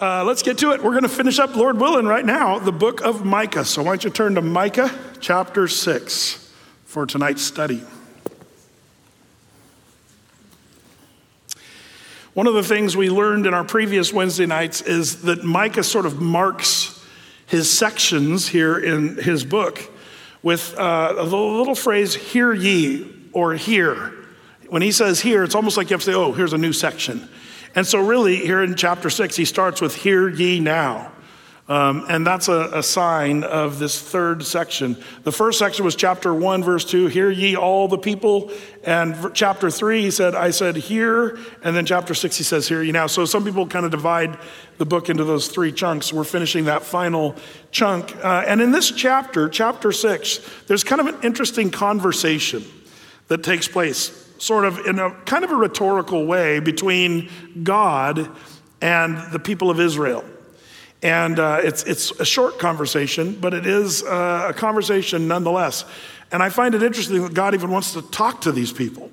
Uh, let's get to it. We're going to finish up, Lord willing, right now, the book of Micah. So why don't you turn to Micah chapter 6 for tonight's study. One of the things we learned in our previous Wednesday nights is that Micah sort of marks his sections here in his book with uh, a little phrase, hear ye, or hear. When he says here, it's almost like you have to say, oh, here's a new section. And so, really, here in chapter six, he starts with, hear ye now. Um, and that's a, a, sign of this third section. The first section was chapter 1, verse 2, Hear ye all the people. And chapter 3, he said, I said, Hear. And then chapter 6, he says, Hear ye now. So some people kind of divide the book into those three chunks. We're finishing that final chunk. Uh, and in this chapter, chapter 6, there's kind of an interesting conversation that takes place, sort of in a kind of a rhetorical way, between God and the people of Israel. And uh, it's, it's a short conversation, but it is uh, a conversation nonetheless. And I find it interesting that God even wants to talk to these people.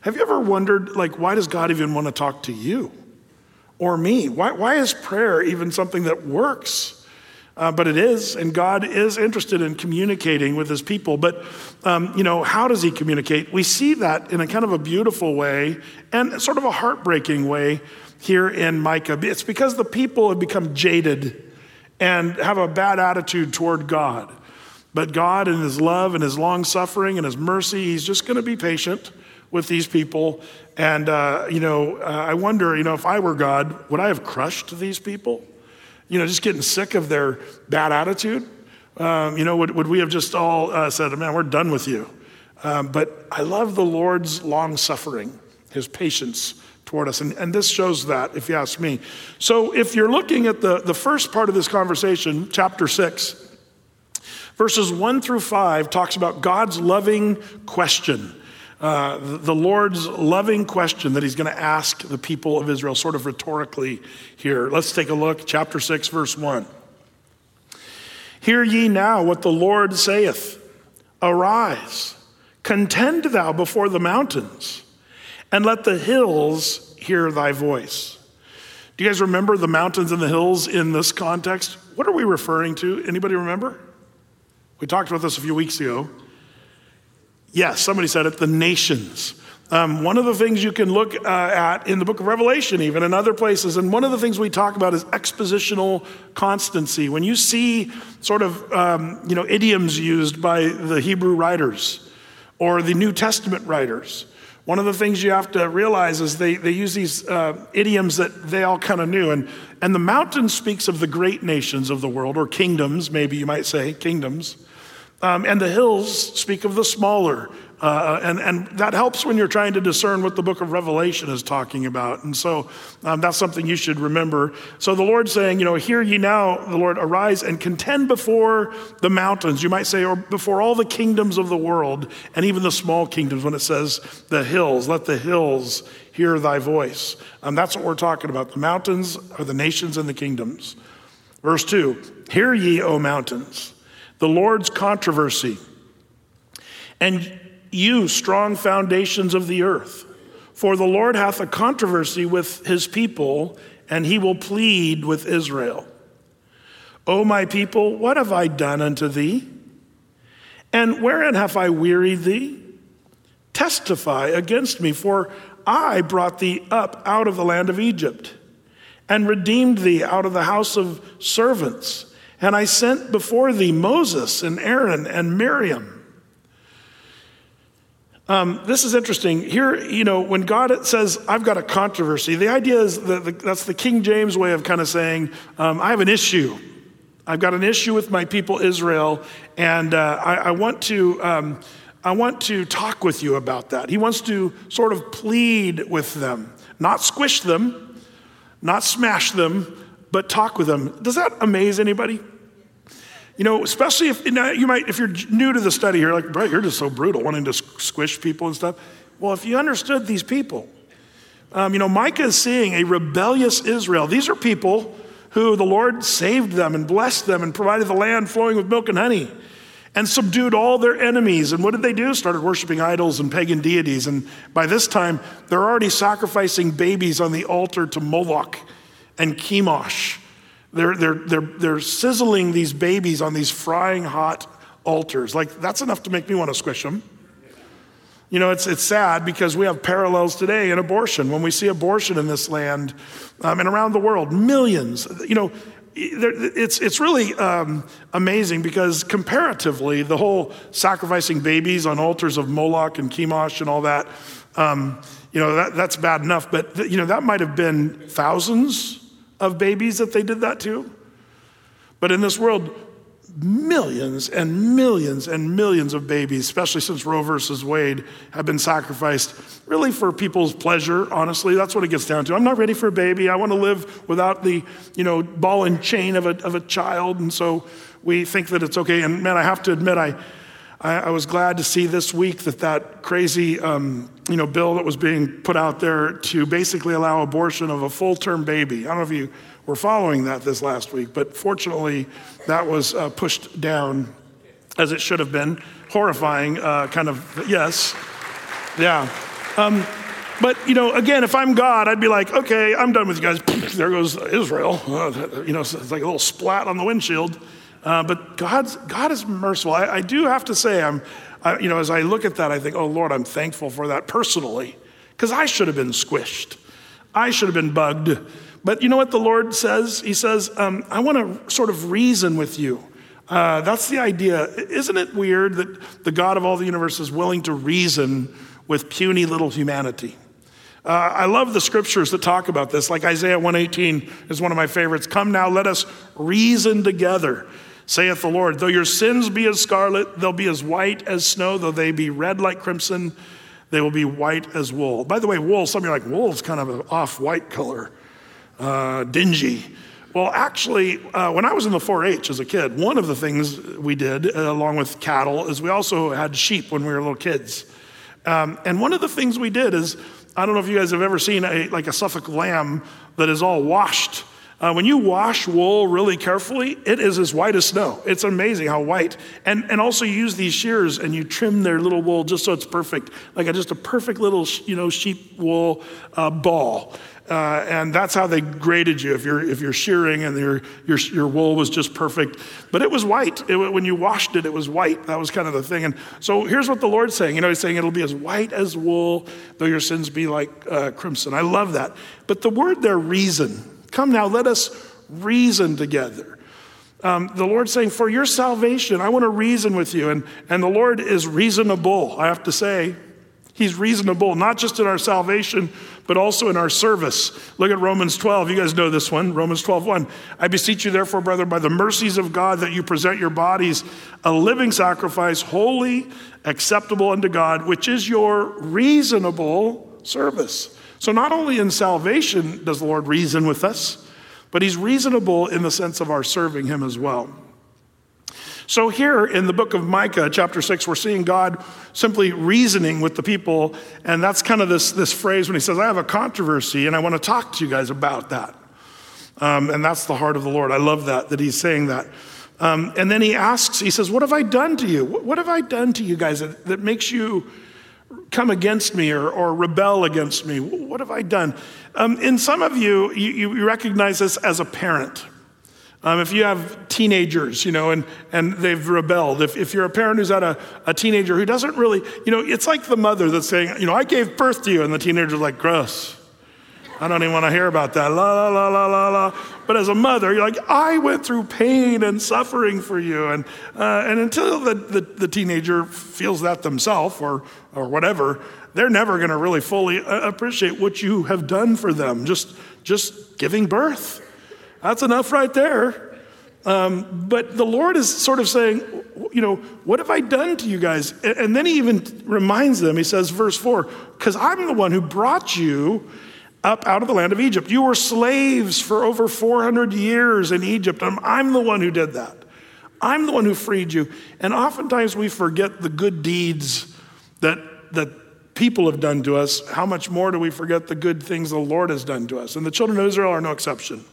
Have you ever wondered, like, why does God even want to talk to you or me? Why, why is prayer even something that works? Uh, but it is, and God is interested in communicating with his people. But, um, you know, how does he communicate? We see that in a kind of a beautiful way and sort of a heartbreaking way here in Micah. It's because the people have become jaded and have a bad attitude toward God. But God, in His love and His long suffering and His mercy, He's just going to be patient with these people. And, uh, you know, uh, I wonder, you know, if I were God, would I have crushed these people? You know, just getting sick of their bad attitude? Um, you know, would, would we have just all uh, said, man, we're done with you? Um, but I love the Lord's long suffering, His patience toward us. And, and this shows that, if you ask me. So if you're looking at the, the first part of this conversation, chapter 6, verses 1 through 5 talks about God's loving question. Uh, the Lord's loving question that he's going to ask the people of Israel, sort of rhetorically here. Let's take a look. Chapter 6, verse 1. Hear ye now what the Lord saith Arise, contend thou before the mountains and let the hills hear thy voice. Do you guys remember the mountains and the hills in this context? What are we referring to? Anybody remember? We talked about this a few weeks ago. Yes, somebody said it the nations. Um, one of the things you can look uh, at in the book of Revelation, even in other places, and one of the things we talk about is expositional constancy. When you see sort of um, you know idioms used by the Hebrew writers or the New Testament writers, one of the things you have to realize is they, they use these uh, idioms that they all kind of knew. And, and the mountain speaks of the great nations of the world, or kingdoms, maybe you might say, kingdoms. Um, and the hills speak of the smaller uh, and, and that helps when you're trying to discern what the book of Revelation is talking about. And so um, that's something you should remember. So the Lord's saying, you know, hear ye now, the Lord, arise and contend before the mountains. You might say, or before all the kingdoms of the world, and even the small kingdoms, when it says the hills, let the hills hear thy voice. Um, that's what we're talking about. The mountains are the nations and the kingdoms. Verse 2 Hear ye, O mountains, the Lord's controversy. And you strong foundations of the earth. For the Lord hath a controversy with his people, and he will plead with Israel. O my people, what have I done unto thee? And wherein have I wearied thee? Testify against me, for I brought thee up out of the land of Egypt, and redeemed thee out of the house of servants. And I sent before thee Moses and Aaron and Miriam um, this is interesting. Here, you know, when God says, I've got a controversy, the idea is that the, that's the King James way of kind of saying, um, I have an issue. I've got an issue with my people Israel, and uh, I, I, want to. Um, I want to talk with you about that. He wants to sort of plead with them, not squish them, not smash them, but talk with them. Does that amaze anybody? You know, especially if you might, if you're new to the study here, like, bro, you're just so brutal, wanting to squish people and stuff. Well, if you understood these people, um, you know, Micah is seeing a rebellious Israel. These are people who the Lord saved them and blessed them and provided the land flowing with milk and honey and subdued all their enemies. And what did they do? Started worshiping idols and pagan deities. And by this time, they're already sacrificing babies on the altar to Moloch and Chemosh They're, they're, they're, they're sizzling these babies on these frying hot altars. Like, that's enough to make me want to squish them. You know, it's, it's sad because we have parallels today in abortion. When we see abortion in this land um, and around the world, millions, you know, it's, it's really um, amazing because comparatively, the whole sacrificing babies on altars of Moloch and Chemosh and all that, um, you know, that, that's bad enough. But, you know, that might have been thousands of babies that they did that to. But in this world, millions and millions and millions of babies, especially since Roe versus Wade, have been sacrificed really for people's pleasure, honestly. That's what it gets down to. I'm not ready for a baby. I want to live without the, you know, ball and chain of a, of a child. And so we think that it's okay. And man, I have to admit, I, I, I was glad to see this week that that crazy, um, you know, bill that was being put out there to basically allow abortion of a full-term baby. I don't know if you were following that this last week, but fortunately, that was uh, pushed down as it should have been. Horrifying, uh, kind of, yes. Yeah. Um, but, you know, again, if I'm God, I'd be like, okay, I'm done with you guys. There goes Israel. Uh, you know, it's like a little splat on the windshield. Uh, but God's, God is merciful. I, I do have to say, I'm, I, you know, as I look at that, I think, oh, Lord, I'm thankful for that personally, because I should have been squished. I should have been bugged. But you know what the Lord says? He says, um, I want to sort of reason with you. Uh, that's the idea. Isn't it weird that the God of all the universe is willing to reason with puny little humanity? Uh, I love the scriptures that talk about this, like Isaiah 118 is one of my favorites. Come now, let us reason together, saith the Lord. Though your sins be as scarlet, they'll be as white as snow. Though they be red like crimson, they will be white as wool. By the way, wool, some of you are like, wool is kind of an off white color uh, dingy. Well, actually, uh, when I was in the 4 H as a kid, one of the things we did, uh, along with cattle, is we also had sheep when we were little kids. Um, and one of the things we did is, I don't know if you guys have ever seen a, like a Suffolk lamb that is all washed. Uh, when you wash wool really carefully, it is as white as snow. It's amazing how white. And, and also you use these shears and you trim their little wool just so it's perfect, like a, just a perfect little, you know, sheep wool uh, ball. Uh, and that's how they graded you if you're, if you're shearing and your, your, your wool was just perfect. But it was white. It, when you washed it, it was white. That was kind of the thing. And so here's what the Lord's saying. You know, He's saying it'll be as white as wool, though your sins be like uh, crimson. I love that. But the word there, reason. Come now, let us reason together. Um, the Lord's saying, for your salvation, I want to reason with you. And, and the Lord is reasonable, I have to say. He's reasonable, not just in our salvation, but also in our service. Look at Romans 12. You guys know this one. Romans 12, 1. I beseech you, therefore, brother, by the mercies of God, that you present your bodies a living sacrifice, holy, acceptable unto God, which is your reasonable service. So, not only in salvation does the Lord reason with us, but He's reasonable in the sense of our serving Him as well. So, here in the book of Micah, chapter 6, we're seeing God simply reasoning with the people. And that's kind of this, this phrase when he says, I have a controversy and I want to talk to you guys about that. Um, and that's the heart of the Lord. I love that, that he's saying that. Um, and then he asks, he says, What have I done to you? What, what have I done to you guys that, that makes you come against me or, or, rebel against me? What have I done? Um, in some of you, you, you recognize this as a parent. Um, if you have teenagers, you know, and, and they've rebelled, if, if you're a parent who's had a, a teenager who doesn't really, you know, it's like the mother that's saying, you know, I gave birth to you, and the teenager's like, gross. I don't even want to hear about that. La, la, la, la, la, la. But as a mother, you're like, I went through pain and suffering for you. And, uh, and until the, the, the, teenager feels that themselves or, or whatever, they're never going to really fully uh, appreciate what you have done for them, just, just giving birth. That's enough right there. Um, but the Lord is sort of saying, you know, what have I done to you guys? And then he even reminds them, he says, verse 4, because I'm the one who brought you up out of the land of Egypt. You were slaves for over 400 years in Egypt. I'm, I'm the one who did that. I'm the one who freed you. And oftentimes we forget the good deeds that, that people have done to us. How much more do we forget the good things the Lord has done to us? And the children of Israel are no exception.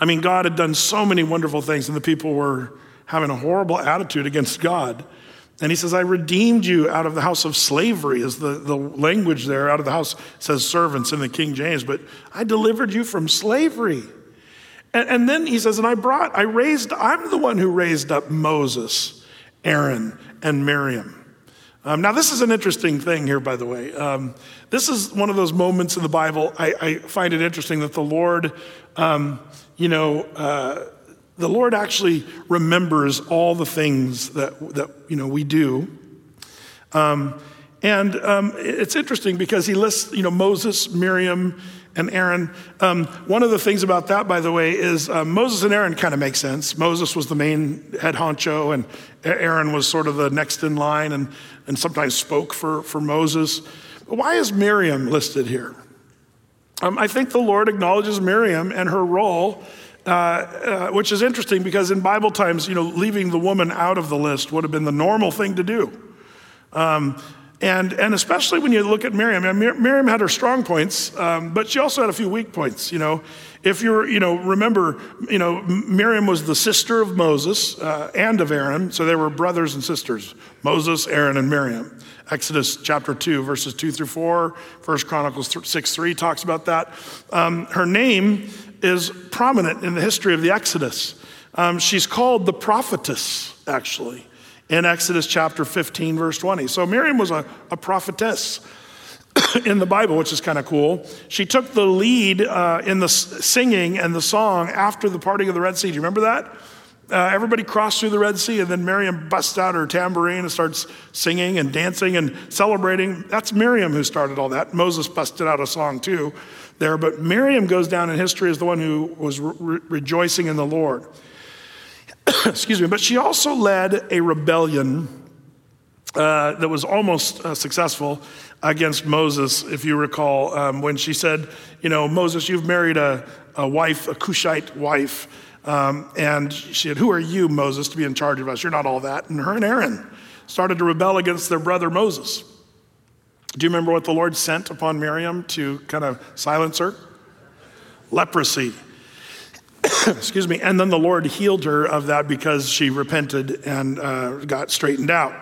I mean, God had done so many wonderful things, and the people were having a horrible attitude against God. And he says, I redeemed you out of the house of slavery, is the, the language there. Out of the house says servants in the King James, but I delivered you from slavery. And, and then he says, and I brought, I raised, I'm the one who raised up Moses, Aaron, and Miriam. Um, now, this is an interesting thing here, by the way. Um, this is one of those moments in the Bible I, I find it interesting that the Lord, um, you know, uh, the Lord actually remembers all the things that, that you know, we do. Um, and um, it's interesting because he lists, you know, Moses, Miriam, and Aaron. Um, one of the things about that, by the way, is uh, Moses and Aaron kind of make sense. Moses was the main head honcho, and Aaron was sort of the next in line and, and sometimes spoke for, for Moses. But why is Miriam listed here? Um, I think the Lord acknowledges Miriam and her role, uh, uh, which is interesting because in Bible times, you know, leaving the woman out of the list would have been the normal thing to do. Um, and, and especially when you look at Miriam, Miriam had her strong points, um, but she also had a few weak points. You know, if you're, you know, remember, you know, Miriam was the sister of Moses uh, and of Aaron, so they were brothers and sisters Moses, Aaron, and Miriam. Exodus chapter 2, verses 2 through 4, 1 Chronicles 6 3 talks about that. Um, her name is prominent in the history of the Exodus. Um, she's called the prophetess, actually in Exodus chapter 15, verse 20. So Miriam was a, a prophetess in the Bible, which is kind of cool. She took the lead uh, in the singing and the song after the parting of the Red Sea. Do you remember that? Uh, everybody crossed through the Red Sea, and then Miriam busts out her tambourine and starts singing and dancing and celebrating. That's Miriam who started all that. Moses busted out a song too there, but Miriam goes down in history as the one who was re- rejoicing in the Lord. excuse me, but she also led a rebellion uh, that was almost uh, successful against Moses, if you recall, um, when she said, You know, Moses, you've married a, a wife, a Cushite wife. Um, and she said, Who are you, Moses, to be in charge of us? You're not all that. And her and Aaron started to rebel against their brother Moses. Do you remember what the Lord sent upon Miriam to kind of silence her? Leprosy. Excuse me. And then the Lord healed her of that because she repented and uh, got straightened out.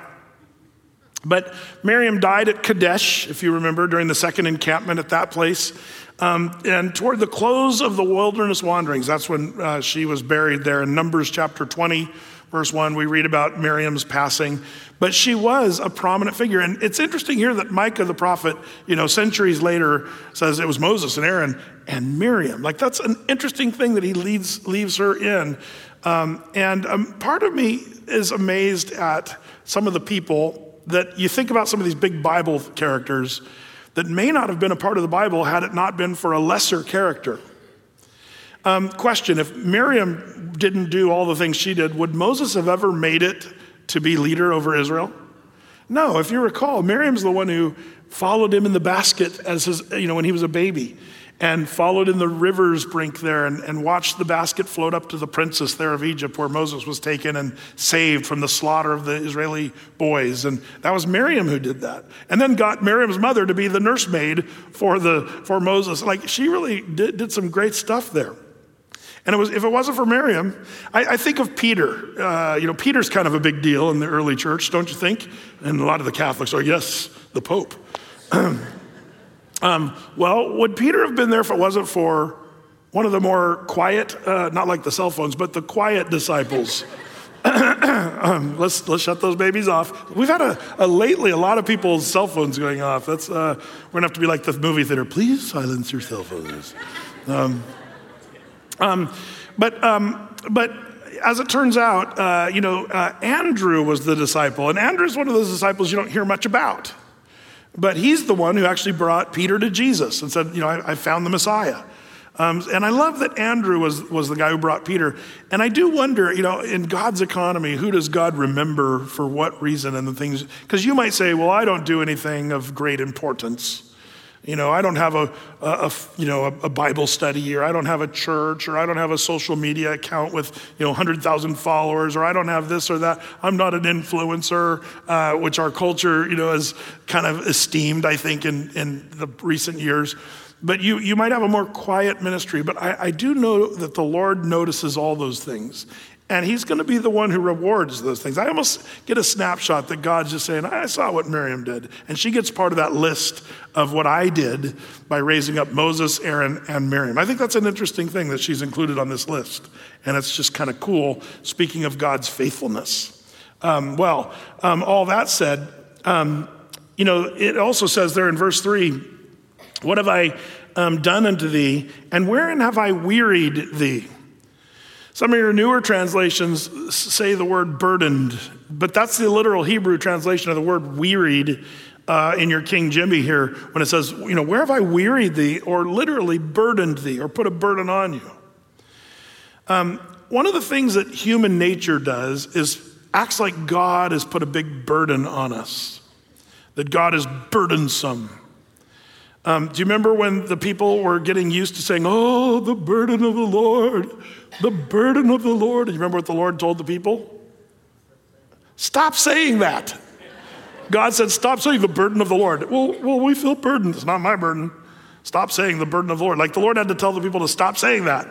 But Miriam died at Kadesh, if you remember, during the second encampment at that place. Um, and toward the close of the wilderness wanderings, that's when uh, she was buried there in Numbers chapter 20, verse 1. We read about Miriam's passing. But she was a prominent figure. And it's interesting here that Micah the prophet, you know, centuries later says it was Moses and Aaron and Miriam. Like that's an interesting thing that he leads, leaves her in. Um, and um, part of me is amazed at some of the people that you think about some of these big Bible characters that may not have been a part of the Bible had it not been for a lesser character. Um, question If Miriam didn't do all the things she did, would Moses have ever made it to be leader over Israel? No, if you recall, Miriam's the one who followed him in the basket as his, you know, when he was a baby and followed in the river's brink there and, and watched the basket float up to the princess there of Egypt where Moses was taken and saved from the slaughter of the Israeli boys. And that was Miriam who did that. And then got Miriam's mother to be the nursemaid for, the, for Moses. Like she really did, did some great stuff there. And it was, if it wasn't for Miriam, I, I think of Peter. Uh, you know, Peter's kind of a big deal in the early church, don't you think? And a lot of the Catholics are, yes, the Pope. um, well, would Peter have been there if it wasn't for one of the more quiet, uh, not like the cell phones, but the quiet disciples? um, let's, let's shut those babies off. We've had a, a, lately a lot of people's cell phones going off. That's, uh, we're gonna have to be like the movie theater. Please silence your cell phones. Um, um, but, um, but as it turns out, uh, you know, uh, Andrew was the disciple, and Andrew is one of those disciples you don't hear much about. But he's the one who actually brought Peter to Jesus and said, you know, I, I found the Messiah. Um, and I love that Andrew was, was the guy who brought Peter. And I do wonder, you know, in God's economy, who does God remember for what reason and the things? Because you might say, well, I don't do anything of great importance. You know, I don't have a, a, a you know, a, a, Bible study, or I don't have a church, or I don't have a social media account with, you know, 100,000 followers, or I don't have this or that. I'm not an influencer, uh, which our culture, you know, is kind of esteemed, I think, in, in the recent years. But you, you might have a more quiet ministry, but I, I do know that the Lord notices all those things. And he's going to be the one who rewards those things. I almost get a snapshot that God's just saying, I saw what Miriam did. And she gets part of that list of what I did by raising up Moses, Aaron, and Miriam. I think that's an interesting thing that she's included on this list. And it's just kind of cool, speaking of God's faithfulness. Um, well, um, all that said, um, you know, it also says there in verse 3 What have I um, done unto thee, and wherein have I wearied thee? Some of your newer translations say the word burdened, but that's the literal Hebrew translation of the word wearied uh, in your King Jimmy here when it says, you know, where have I wearied thee, or literally burdened thee, or put a burden on you? Um, one of the things that human nature does is acts like God has put a big burden on us, that God is burdensome. Um, do you remember when the people were getting used to saying, Oh, the burden of the Lord, the burden of the Lord? You remember what the Lord told the people? Stop saying that. God said, Stop saying the burden of the Lord. Well, well, we feel burdened. It's not my burden. Stop saying the burden of the Lord. Like the Lord had to tell the people to stop saying that.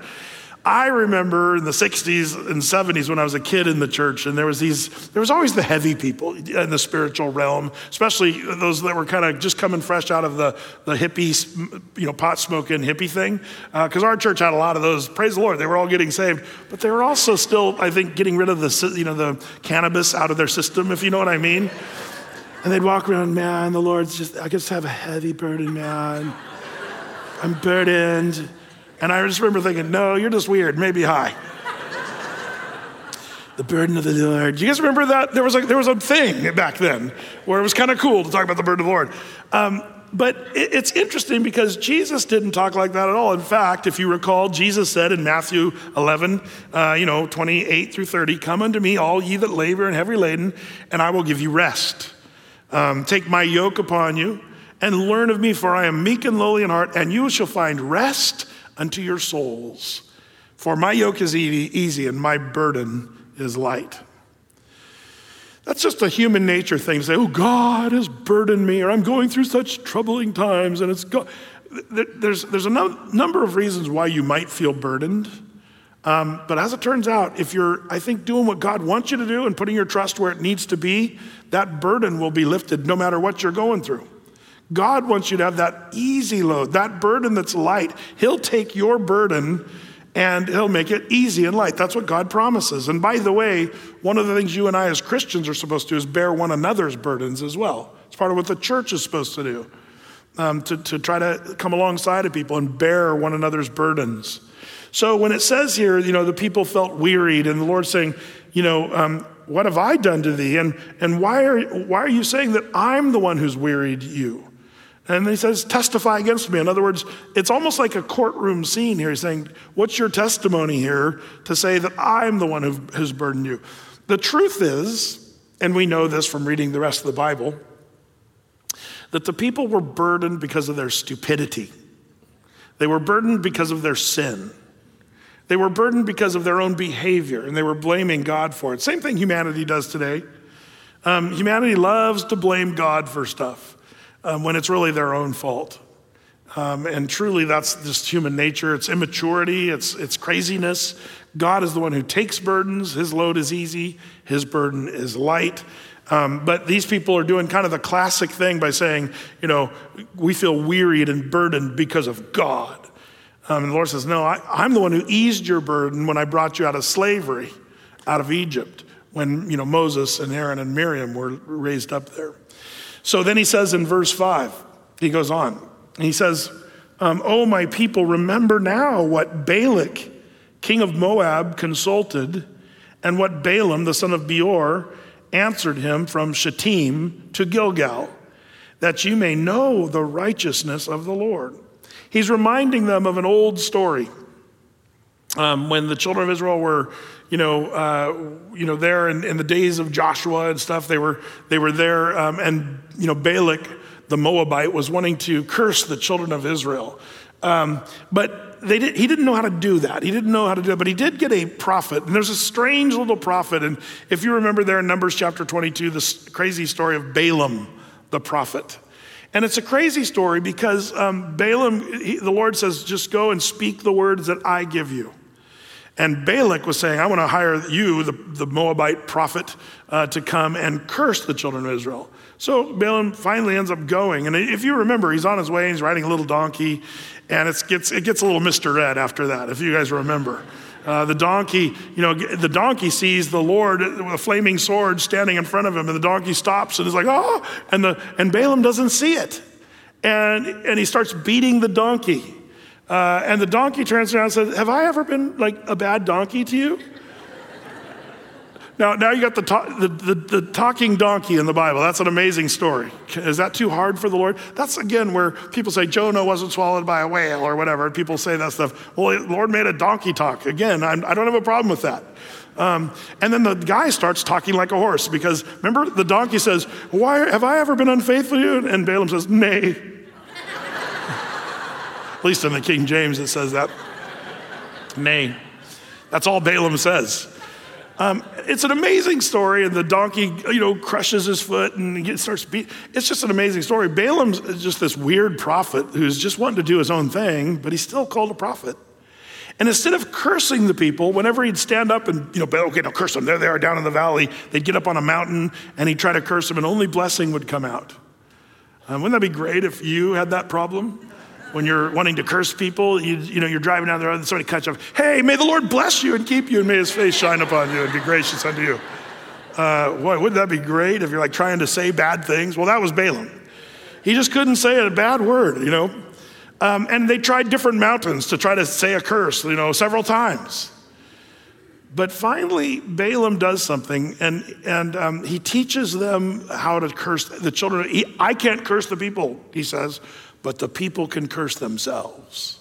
I remember in the 60s and 70s when I was a kid in the church, and there was these, there was always the heavy people in the spiritual realm, especially those that were kind of just coming fresh out of the, the hippie, you know, pot smoking hippie thing. Because uh, our church had a lot of those. Praise the Lord, they were all getting saved, but they were also still, I think, getting rid of the, you know, the cannabis out of their system, if you know what I mean. And they'd walk around, man, the Lord's just, I just have a heavy burden, man. I'm burdened. And I just remember thinking, no, you're just weird, maybe high. the burden of the Lord. Do you guys remember that? There was a, there was a thing back then where it was kind of cool to talk about the burden of the Lord. Um, but it, it's interesting because Jesus didn't talk like that at all. In fact, if you recall, Jesus said in Matthew 11, uh, you know, 28 through 30, Come unto me, all ye that labor and heavy laden, and I will give you rest. Um, take my yoke upon you and learn of me, for I am meek and lowly in heart, and you shall find rest unto your souls. For my yoke is easy and my burden is light. That's just a human nature thing to say, oh, God has burdened me, or I'm going through such troubling times, and it's God. There's, there's a number of reasons why you might feel burdened. Um, but as it turns out, if you're, I think, doing what God wants you to do and putting your trust where it needs to be, that burden will be lifted no matter what you're going through. God wants you to have that easy load, that burden that's light. He'll take your burden and he'll make it easy and light. That's what God promises. And by the way, one of the things you and I as Christians are supposed to do is bear one another's burdens as well. It's part of what the church is supposed to do, um, to, to try to come alongside of people and bear one another's burdens. So when it says here, you know, the people felt wearied, and the Lord saying, you know, um, what have I done to thee? And, and why, are, why are you saying that I'm the one who's wearied you? And he says, testify against me. In other words, it's almost like a courtroom scene here. He's saying, What's your testimony here to say that I'm the one who has burdened you? The truth is, and we know this from reading the rest of the Bible, that the people were burdened because of their stupidity. They were burdened because of their sin. They were burdened because of their own behavior, and they were blaming God for it. Same thing humanity does today. Um, humanity loves to blame God for stuff um, when it's really their own fault. Um, and truly, that's just human nature. It's immaturity, it's, it's craziness. God is the one who takes burdens. His load is easy, his burden is light. Um, but these people are doing kind of the classic thing by saying, you know, we feel wearied and burdened because of God. Um, and the Lord says, No, I, I'm the one who eased your burden when I brought you out of slavery, out of Egypt, when, you know, Moses and Aaron and Miriam were raised up there. So then he says in verse 5, he goes on, and he says, um, Oh, my people, remember now what Balak, king of Moab, consulted, and what Balaam, the son of Beor, answered him from Shittim to Gilgal, that you may know the righteousness of the Lord. He's reminding them of an old story. Um, when the children of Israel were you know, uh, you know, there in, in, the days of Joshua and stuff, they were, they were there, um, and, you know, Balak, the Moabite, was wanting to curse the children of Israel. Um, but did, he didn't know how to do that. He didn't know how to do it, but he did get a prophet. And there's a strange little prophet. And if you remember there in Numbers chapter 22, this crazy story of Balaam, the prophet. And it's a crazy story because um, Balaam, he, the Lord says, just go and speak the words that I give you. And Balak was saying, I want to hire you, the, the Moabite prophet, uh, to come and curse the children of Israel. So Balaam finally ends up going. And if you remember, he's on his way, he's riding a little donkey, and it gets, it gets a little misread after that, if you guys remember. Uh, the donkey, you know, the donkey sees the Lord with a flaming sword standing in front of him, and the donkey stops and is like, oh, and, the, and Balaam doesn't see it. And, and he starts beating the donkey. Uh, and the donkey turns around and says, Have I ever been like a bad donkey to you? Now, now you got the, the, the, the, talking donkey in the Bible. That's an amazing story. Is that too hard for the Lord? That's again where people say Jonah wasn't swallowed by a whale or whatever. People say that stuff. Well, the Lord made a donkey talk. Again, I'm, I do not have a problem with that. Um, and then the guy starts talking like a horse because remember, the donkey says, Why have I ever been unfaithful to you? And Balaam says, Nay. At least in the King James, it says that. Nay. That's all Balaam says. Um, it's an amazing story, and the donkey, you know, crushes his foot and he starts beat. It's just an amazing story. Balaam's just this weird prophet who's just wanting to do his own thing, but he's still called a prophet. And instead of cursing the people, whenever he'd stand up and, you know, okay, now curse them, there they are down in the valley, they'd get up on a mountain and he'd try to curse them, and only blessing would come out. Um, wouldn't that be great if you had that problem? When you're wanting to curse people, you, you know, you're driving down the road and somebody cuts you off. Hey, may the Lord bless you and keep you, and may his face shine upon you and be gracious unto you. Uh, boy, wouldn't that be great if you're like trying to say bad things? Well, that was Balaam. He just couldn't say a bad word, you know. Um, and they tried different mountains to try to say a curse, you know, several times. But finally, Balaam does something, and, and um, he teaches them how to curse the children. He, I can't curse the people, he says, but the people can curse themselves.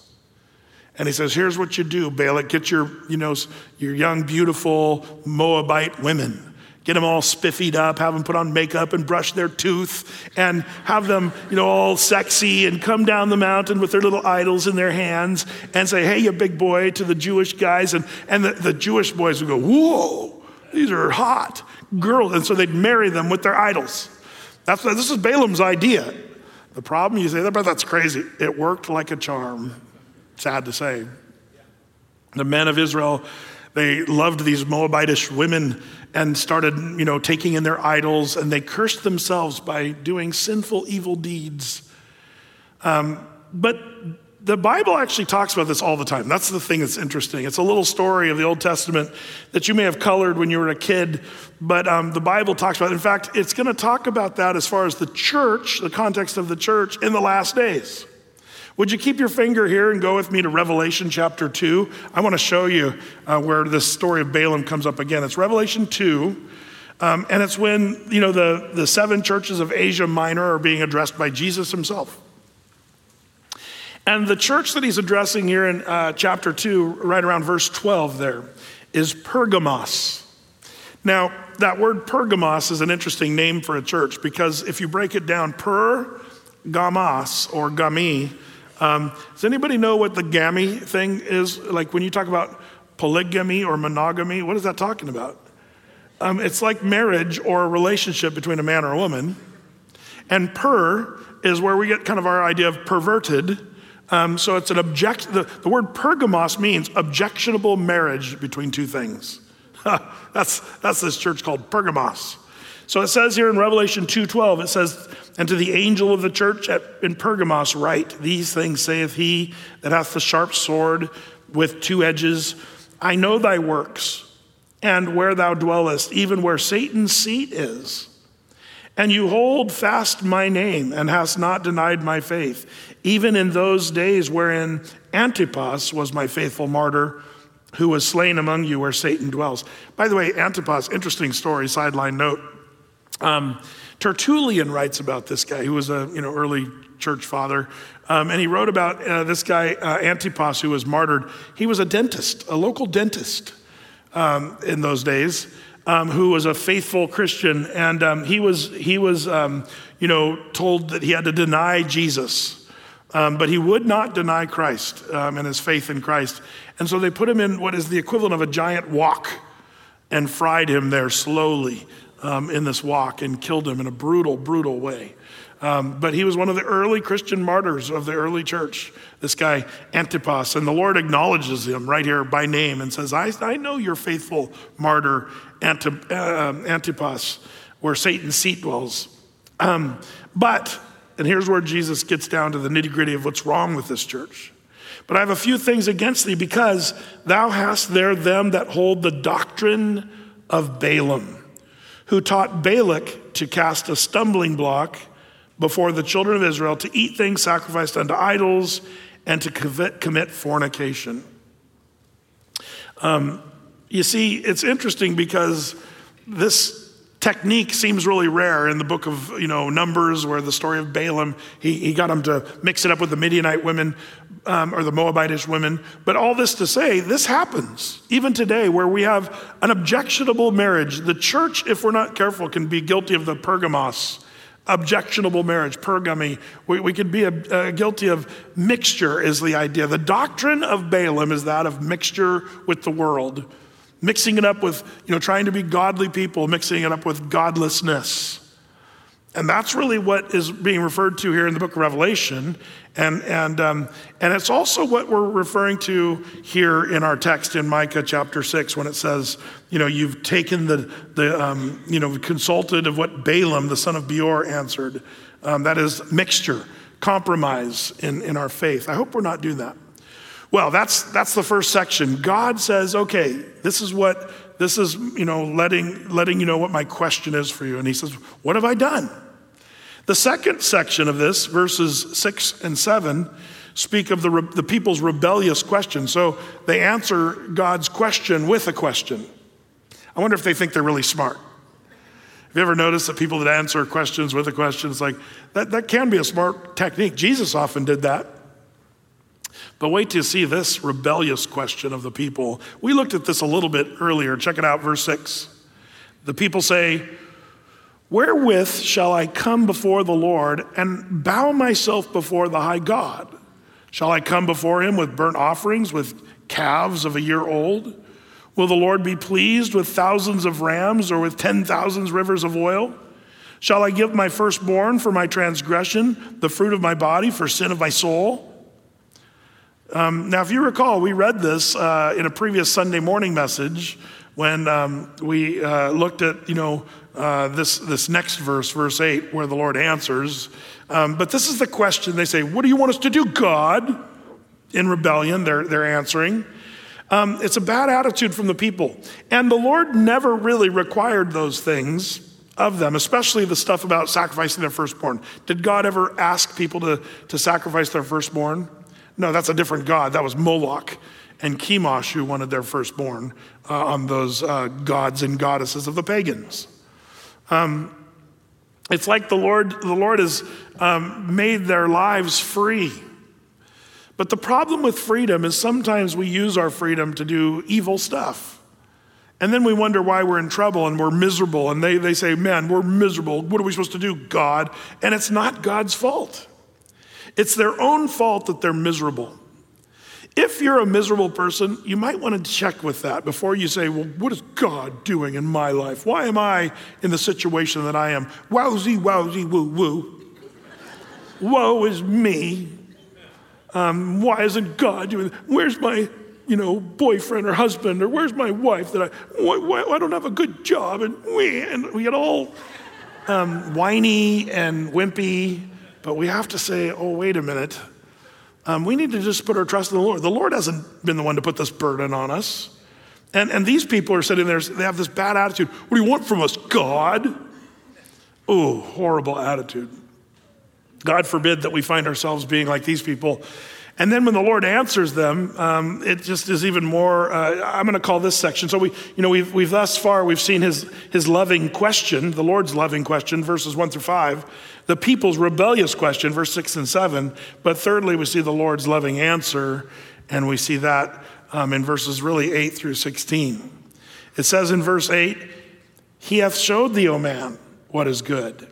And he says, here's what you do, Balak. Get your, you know, your young, beautiful Moabite women. Get them all spiffied up, have them put on makeup and brush their tooth, and have them, you know, all sexy and come down the mountain with their little idols in their hands and say, hey, you big boy, to the Jewish guys. And, and the, the Jewish boys would go, whoa, these are hot girls. And so they'd marry them with their idols. That's, this is Balaam's idea. The problem, you say, but that's crazy. It worked like a charm. Sad to say. The men of Israel, they loved these Moabitish women and started, you know, taking in their idols, and they cursed themselves by doing sinful, evil deeds. Um, but the Bible actually talks about this all the time. That's the thing that's interesting. It's a little story of the Old Testament that you may have colored when you were a kid, but um, the Bible talks about it. In fact, it's going to talk about that as far as the church, the context of the church in the last days. Would you keep your finger here and go with me to Revelation chapter 2? I want to show you uh, where this story of Balaam comes up again. It's Revelation 2. Um, and it's when, you know, the, the seven churches of Asia Minor are being addressed by Jesus himself. And the church that he's addressing here in uh, chapter 2, right around verse 12 there, is Pergamos. Now, that word Pergamos is an interesting name for a church because if you break it down, per gamas or gami, um, does anybody know what the gami thing is? Like when you talk about polygamy or monogamy, what is that talking about? Um, it's like marriage or a relationship between a man or a woman. And per is where we get kind of our idea of perverted um, so it's an object, the, the word pergamos means objectionable marriage between two things. that's, that's this church called Pergamos. So it says here in Revelation 2:12, it says, And to the angel of the church at, in Pergamos write, These things saith he that hath the sharp sword with two edges. I know thy works, and where thou dwellest, even where Satan's seat is. And you hold fast my name, and hast not denied my faith even in those days wherein Antipas was my faithful martyr, who was slain among you where Satan dwells. By the way, Antipas, interesting story, sideline note. Um, Tertullian writes about this guy who was a you know early church father, um, and he wrote about uh, this guy uh, Antipas who was martyred. He was a dentist, a local dentist um, in those days, um, who was a faithful Christian, and um, he was he was um, you know told that he had to deny Jesus. Um, but he would not deny Christ um, and his faith in Christ. And so they put him in what is the equivalent of a giant wok and fried him there slowly um, in this wok and killed him in a brutal, brutal way. Um, but he was one of the early Christian martyrs of the early church, this guy Antipas. And the Lord acknowledges him right here by name and says, I, I know your faithful martyr Antip, uh, Antipas, where Satan's seat dwells. Um, but, and here's where Jesus gets down to the nitty gritty of what's wrong with this church. But I have a few things against thee because thou hast there them that hold the doctrine of Balaam, who taught Balak to cast a stumbling block before the children of Israel to eat things sacrificed unto idols and to commit fornication. Um, you see, it's interesting because this technique seems really rare in the book of you know numbers where the story of balaam. He, he got him to mix it up with the midianite women um, or the moabitish women. But all this to say this happens even today where we have an objectionable marriage. The church if we're not careful can be guilty of the pergamos. Objectionable marriage pergamy. We, we could be a, a guilty of mixture is the idea. The doctrine of balaam is that of mixture with the world mixing it up with, you know, trying to be godly people, mixing it up with godlessness. And that's really what is being referred to here in the book of Revelation. And, and, um, and it's also what we're referring to here in our text in Micah chapter 6 when it says, you know, you've taken the, the um, you know, consulted of what Balaam, the son of Beor, answered. Um, that is mixture, compromise in, in our faith. I hope we're not doing that. Well, that's, that's the first section. God says, okay, this is what, this is, you know, letting, letting you know what my question is for you. And he says, what have I done? The second section of this, verses six and seven, speak of the, the people's rebellious question. So they answer God's question with a question. I wonder if they think they're really smart. Have you ever noticed that people that answer questions with a question, it's like, that, that can be a smart technique. Jesus often did that. But wait to see this rebellious question of the people. We looked at this a little bit earlier. Check it out, verse 6. The people say, Wherewith shall I come before the Lord and bow myself before the high God? Shall I come before him with burnt offerings, with calves of a year old? Will the Lord be pleased with thousands of rams or with ten thousands rivers of oil? Shall I give my firstborn for my transgression, the fruit of my body for sin of my soul? Um, now, if you recall, we read this uh, in a previous Sunday morning message when um, we uh, looked at, you know, uh, this, this next verse, verse 8, where the Lord answers. Um, but this is the question they say, What do you want us to do, God? In rebellion, they're, they're answering. Um, it's a bad attitude from the people. And the Lord never really required those things of them, especially the stuff about sacrificing their firstborn. Did God ever ask people to, to sacrifice their firstborn? No, that's a different god. That was Moloch and Chemosh who wanted their firstborn uh, on those uh, gods and goddesses of the pagans. Um, it's like the Lord, the Lord has um, made their lives free. But the problem with freedom is sometimes we use our freedom to do evil stuff. And then we wonder why we're in trouble and we're miserable. And they, they say, Man, we're miserable. What are we supposed to do, God? And it's not God's fault. It's their own fault that they're miserable. If you're a miserable person, you might want to check with that before you say, Well, what is God doing in my life? Why am I in the situation that I am? Wowsy, wowsy, woo, woo. Woe is me. Um, why isn't God doing Where's my you know, boyfriend or husband, or where's my wife that I, why, why, I don't have a good job, and we, and we get all um, whiny and wimpy but we have to say, oh, wait a minute. Um, we need to just put our trust in the Lord. The Lord hasn't been the one to put this burden on us. And, and these people are sitting there, they have this bad attitude. What do you want from us, God? Oh, horrible attitude. God forbid that we find ourselves being like these people and then when the Lord answers them, um, it just is even more. Uh, I'm going to call this section. So we, you know, we've, we've thus far we've seen his his loving question, the Lord's loving question, verses one through five, the people's rebellious question, verse six and seven. But thirdly, we see the Lord's loving answer, and we see that um, in verses really eight through sixteen. It says in verse eight, "He hath showed thee, O man, what is good,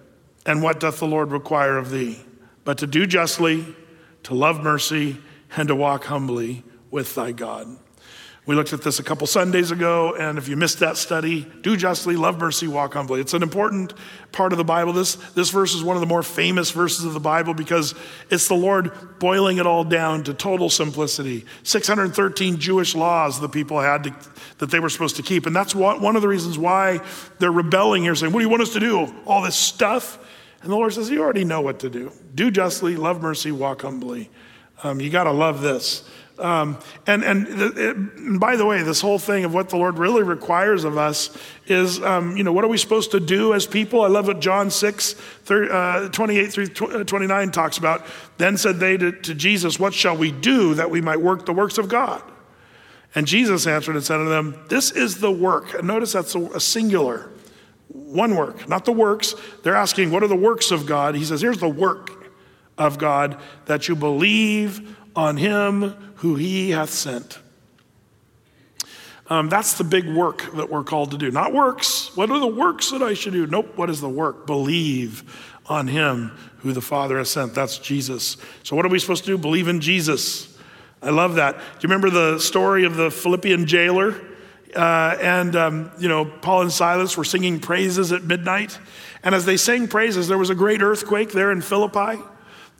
and what doth the Lord require of thee, but to do justly." To love mercy, and to walk humbly with thy God. We looked at this a couple Sundays ago, and if you missed that study, do justly, love mercy, walk humbly. It's an important part of the Bible. This, this verse is one of the more famous verses of the Bible because it's the Lord boiling it all down to total simplicity. 613 Jewish laws the people had to, that they were supposed to keep. And that's what, one of the reasons why they're rebelling here, saying, What do you want us to do? All this stuff? And the Lord says, You already know what to do. Do justly, love mercy, walk humbly. Um, you got to love this. Um, and, and, it, by the way, this whole thing of what the Lord really requires of us is, um, you know, what are we supposed to do as people? I love what John 6, 30, uh, 28 through uh, 29 talks about. Then said they to, to Jesus, What shall we do that we might work the works of God? And Jesus answered and said to them, This is the work. And notice that's a, a singular, one work, not the works. They're asking, What are the works of God? He says, Here's the work of God that you believe on him who he hath sent. Um, that's the big work that we're called to do. Not works. What are the works that I should do? Nope. What is the work? Believe on him who the Father has sent. That's Jesus. So, what are we supposed to do? Believe in Jesus. I love that. Do you remember the story of the Philippian jailer? Uh, and, um, you know, Paul and Silas were singing praises at midnight. And as they sang praises, there was a great earthquake there in Philippi.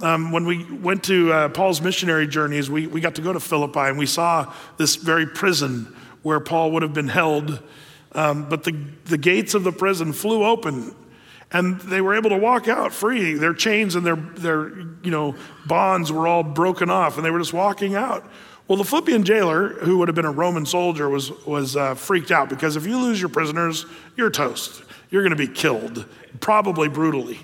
Um, when we went to uh, Paul's missionary journeys, we, we got to go to Philippi and we saw this very prison where Paul would have been held. Um, but the, the gates of the prison flew open and they were able to walk out free. Their chains and their, their you know, bonds were all broken off and they were just walking out. Well, the Philippian jailer, who would have been a Roman soldier, was, was uh, freaked out because if you lose your prisoners, you're toast. You're going to be killed, probably brutally.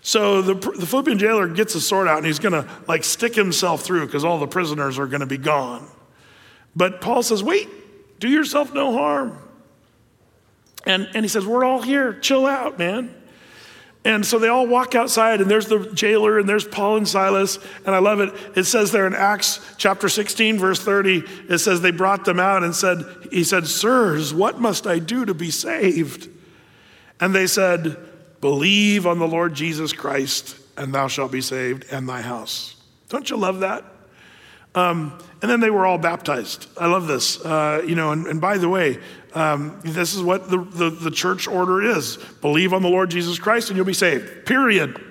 So the, the Philippian jailer gets his sword out and he's going to like stick himself through because all the prisoners are going to be gone. But Paul says, wait, do yourself no harm. And, and he says, we're all here. Chill out, man. And so they all walk outside, and there's the jailer, and there's Paul and Silas. And I love it. It says there in Acts chapter 16, verse 30, it says they brought them out and said, He said, Sirs, what must I do to be saved? And they said, Believe on the Lord Jesus Christ, and thou shalt be saved, and thy house. Don't you love that? Um, and then they were all baptized. I love this. Uh, you know, and, and, by the way, um, this is what the, the, the church order is believe on the Lord Jesus Christ, and you'll be saved, period.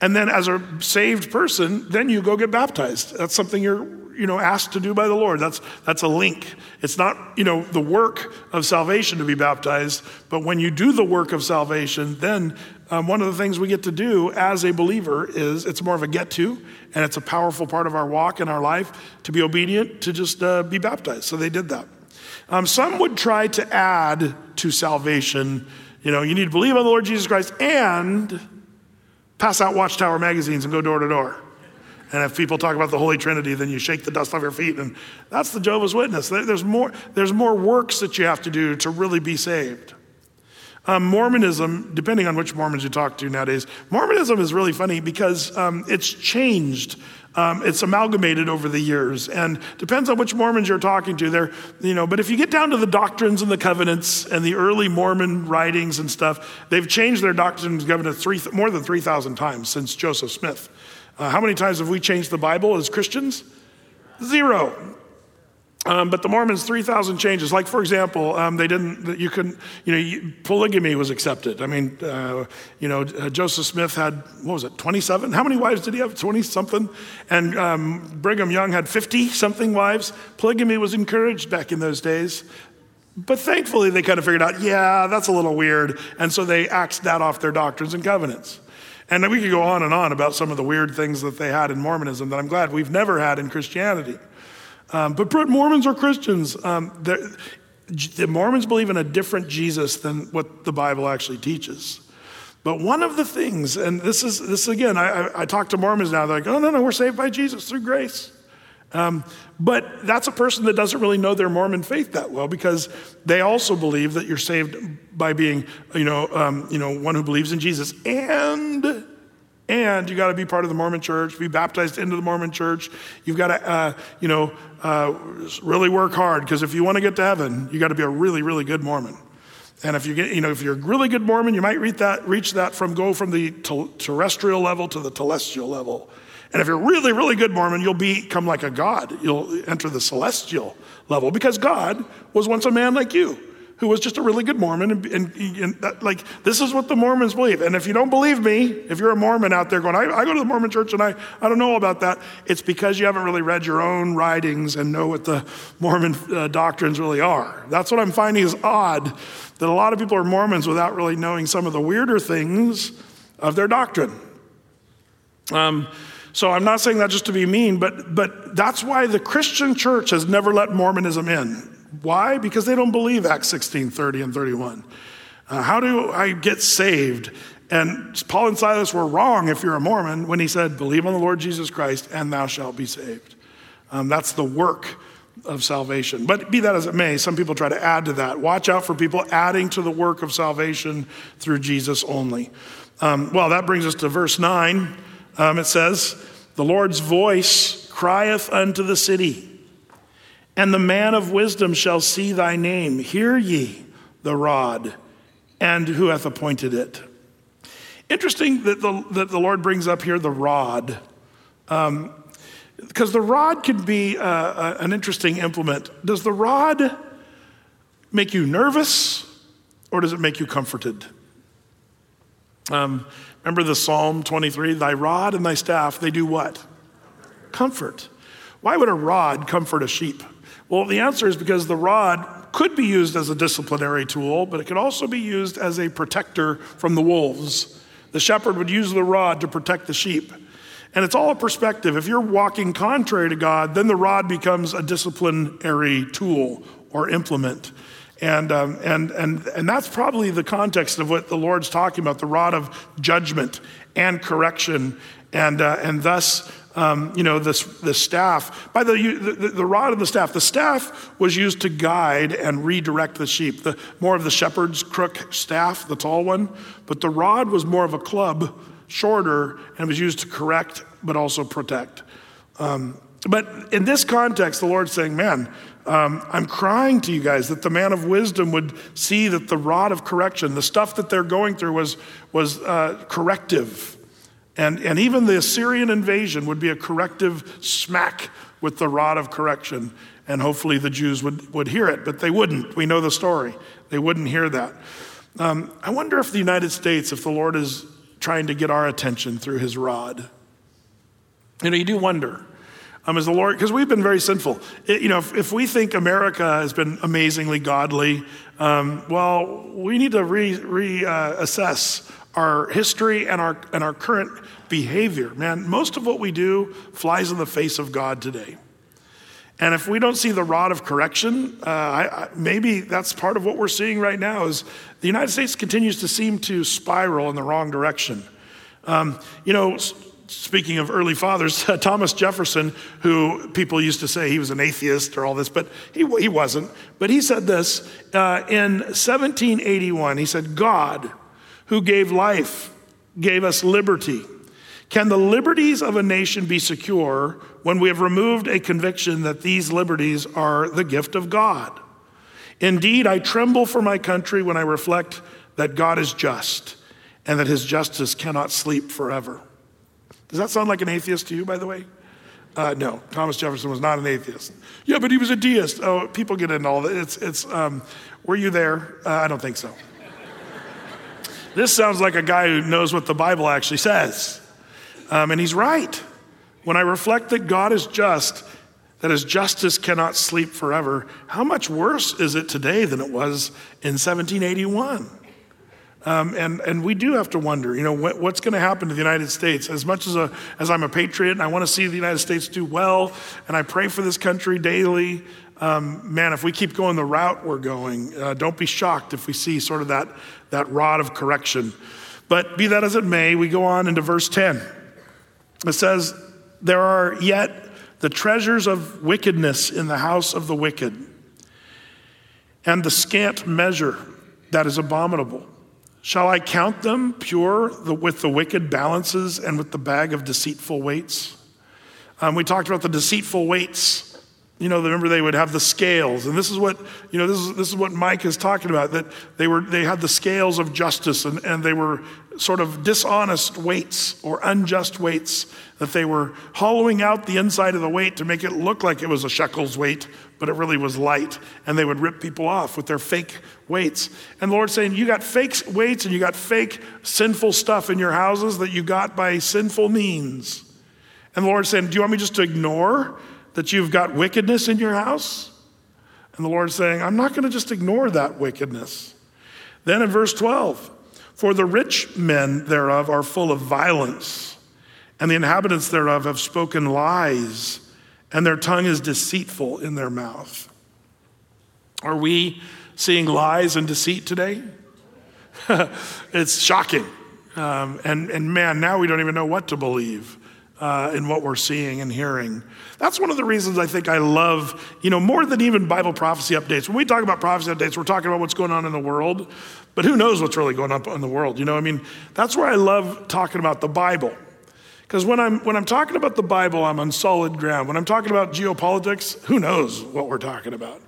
And then, as a saved person, then you go get baptized. That's something you're you know, asked to do by the Lord. That's, that's a link. It's not, you know, the work of salvation to be baptized, but when you do the work of salvation, then um, one of the things we get to do as a believer is it's more of a get to, and it's a powerful part of our walk in our life to be obedient, to just uh, be baptized. So they did that. Um, some would try to add to salvation, you know, you need to believe on the Lord Jesus Christ and pass out Watchtower magazines and go door to door. And if people talk about the Holy Trinity, then you shake the dust off your feet. And that's the Jehovah's Witness. There's more, there's more works that you have to do to really be saved. Um, Mormonism, depending on which Mormons you talk to nowadays, Mormonism is really funny because um, it's changed. Um, it's amalgamated over the years, and depends on which Mormons you're talking to. There, you know. But if you get down to the doctrines and the covenants and the early Mormon writings and stuff, they've changed their doctrines and covenants three, more than three thousand times since Joseph Smith. Uh, how many times have we changed the Bible as Christians? Zero. Um, but the Mormons, 3,000 changes. Like, for example, um, they didn't, you couldn't, you know, polygamy was accepted. I mean, uh, you know, uh, Joseph Smith had, what was it, 27? How many wives did he have? 20 something? And um, Brigham Young had 50 something wives. Polygamy was encouraged back in those days. But thankfully, they kind of figured out, yeah, that's a little weird. And so they axed that off their doctrines and covenants. And we could go on and on about some of the weird things that they had in Mormonism that I'm glad we've never had in Christianity. Um, but Mormons are Christians. Um, the Mormons believe in a different Jesus than what the Bible actually teaches. But one of the things, and this is this again, I, I, I talk to Mormons now. They're like, "Oh no, no, we're saved by Jesus through grace." Um, but that's a person that doesn't really know their Mormon faith that well because they also believe that you're saved by being, you know, um, you know, one who believes in Jesus, and and you got to be part of the Mormon Church, be baptized into the Mormon Church. You've got to, uh, you know, uh, really work hard because if you want to get to heaven, you got to be a really, really good Mormon. And if you get, you know, if you're a really good Mormon, you might reach that, reach that from go from the terrestrial level to the telestial level. And if you're really, really good Mormon, you'll become like a god. You'll enter the celestial level because God was once a man like you who was just a really good Mormon. And, and, and that, like, this is what the Mormons believe. And if you don't believe me, if you're a Mormon out there going, I, I go to the Mormon church and I, I don't know about that, it's because you haven't really read your own writings and know what the Mormon uh, doctrines really are. That's what I'm finding is odd that a lot of people are Mormons without really knowing some of the weirder things of their doctrine. Um, so I'm not saying that just to be mean, but, but that's why the Christian church has never let Mormonism in. Why? Because they don't believe Acts 16, 30 and 31. Uh, how do I get saved? And Paul and Silas were wrong if you're a Mormon when he said, Believe on the Lord Jesus Christ and thou shalt be saved. Um, that's the work of salvation. But be that as it may, some people try to add to that. Watch out for people adding to the work of salvation through Jesus only. Um, well, that brings us to verse 9. Um, it says, The Lord's voice crieth unto the city and the man of wisdom shall see thy name. Hear ye the rod, and who hath appointed it. Interesting that the, that the Lord brings up here the rod, because um, the rod can be uh, uh, an interesting implement. Does the rod make you nervous, or does it make you comforted? Um, remember the Psalm 23 Thy rod and thy staff, they do what? Comfort. Why would a rod comfort a sheep? Well, the answer is because the rod could be used as a disciplinary tool, but it could also be used as a protector from the wolves. The shepherd would use the rod to protect the sheep. And it's all a perspective. If you're walking contrary to God, then the rod becomes a disciplinary tool or implement. And, um, and, and, and that's probably the context of what the Lord's talking about the rod of judgment and correction, and, uh, and thus um, you know, this, the staff. By the, the, the rod and the staff, the staff was used to guide and redirect the sheep. The, more of the shepherd's crook staff, the tall one, but the rod was more of a club, shorter, and was used to correct but also protect. Um, but in this context, the Lord's saying, man, um, I'm crying to you guys that the man of wisdom would see that the rod of correction, the stuff that they're going through, was, was uh, corrective and, and even the Assyrian invasion would be a corrective smack with the rod of correction. And hopefully the Jews would, would hear it, but they wouldn't. We know the story. They wouldn't hear that. Um, I wonder if the United States, if the Lord is trying to get our attention through his rod. You know, you do wonder. Um, as the Lord, because we've been very sinful. It, you know, if, if, we think America has been amazingly godly, um, well, we need to reassess re, uh, our history and our, and our current behavior. Man, most of what we do flies in the face of God today. And if we don't see the rod of correction, uh, I, I, maybe that's part of what we're seeing right now is the United States continues to seem to spiral in the wrong direction. Um, you know, speaking of early fathers, Thomas Jefferson, who people used to say he was an atheist or all this, but he, he wasn't. But he said this uh, in 1781. He said, God, who gave life, gave us liberty. Can the liberties of a nation be secure when we have removed a conviction that these liberties are the gift of God? Indeed, I tremble for my country when I reflect that God is just and that his justice cannot sleep forever. Does that sound like an atheist to you, by the way? Uh, no, Thomas Jefferson was not an atheist. Yeah, but he was a deist. Oh, people get into all that. It's, it's, um, were you there? Uh, I don't think so. This sounds like a guy who knows what the Bible actually says. Um, and he's right. When I reflect that God is just, that his justice cannot sleep forever, how much worse is it today than it was in 1781? Um, and, and we do have to wonder, you know, what, what's going to happen to the United States? As much as, a, as I'm a patriot and I want to see the United States do well, and I pray for this country daily, um, man, if we keep going the route we're going, uh, don't be shocked if we see sort of that, that rod of correction. But be that as it may, we go on into verse 10. It says, There are yet the treasures of wickedness in the house of the wicked, and the scant measure that is abominable. Shall I count them pure with the wicked balances and with the bag of deceitful weights? Um, we talked about the deceitful weights You know, remember they would have the scales, and this is what you know. This is this is what Mike is talking about. That they were they had the scales of justice, and, and they were sort of dishonest weights or unjust weights. That they were hollowing out the inside of the weight to make it look like it was a shekels weight, but it really was light. And they would rip people off with their fake weights. And the Lord's saying, you got fake weights and you got fake sinful stuff in your houses that you got by sinful means. And the Lord's saying, do you want me just to ignore? That you've got wickedness in your house? And the Lord's saying, I'm not going to just ignore that wickedness. Then in verse 12, for the rich men thereof are full of violence, and the inhabitants thereof have spoken lies, and their tongue is deceitful in their mouth. Are we seeing lies and deceit today? it's shocking. Um, and, and man, now we don't even know what to believe uh, in what we're seeing and hearing. That's one of the reasons I think I love, you know, more than even Bible prophecy updates. When we talk about prophecy updates, we're talking about what's going on in the world, but who knows what's really going on in the world? You know, I mean, that's where I love talking about the Bible. Because when I'm, when I'm talking about the Bible, I'm on solid ground. When I'm talking about geopolitics, who knows what we're talking about?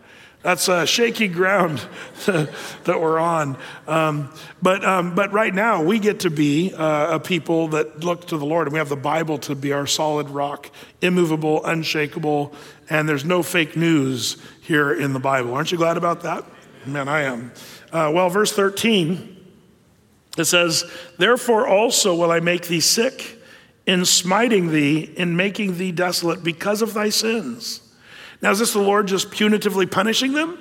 That's a shaky ground that we're on. Um, but, um, but right now, we get to be uh, a people that look to the Lord, and we have the Bible to be our solid rock, immovable, unshakable, and there's no fake news here in the Bible. Aren't you glad about that? Man, I am. Uh, well, verse 13, it says, Therefore also will I make thee sick in smiting thee, in making thee desolate because of thy sins. Now, is this the Lord just punitively punishing them?